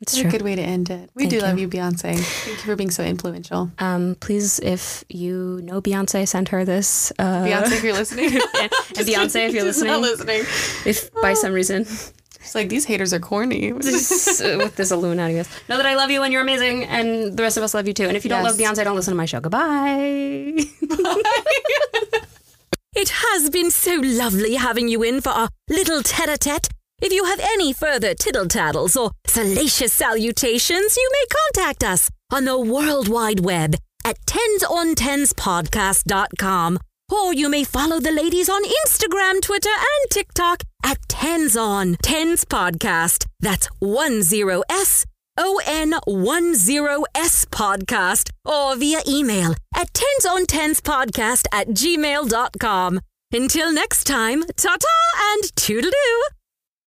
It's true. a good way to end it. We Thank do you. love you, Beyonce. Thank you for being so influential. Um, please, if you know Beyonce, send her this. Uh, Beyonce, if you're listening. and Beyonce, if you're She's not listening, listening. if by some reason It's like, these haters are corny. this, uh, with this Illuminati mess. Know that I love you and you're amazing, and the rest of us love you too. And if you don't Yes. love Beyonce, don't listen to my show. Goodbye. It has been so lovely having you in for our little tete-a-tete. If you have any further tittle-tattles or salacious salutations, you may contact us on the World Wide Web at tensontenspodcast.com. Or you may follow the ladies on Instagram, Twitter, and TikTok at Tens on Tens Podcast. That's one zero S O N one zero S podcast or via email at tens on tens podcast at gmail.com. Until next time, ta ta and toodaloo.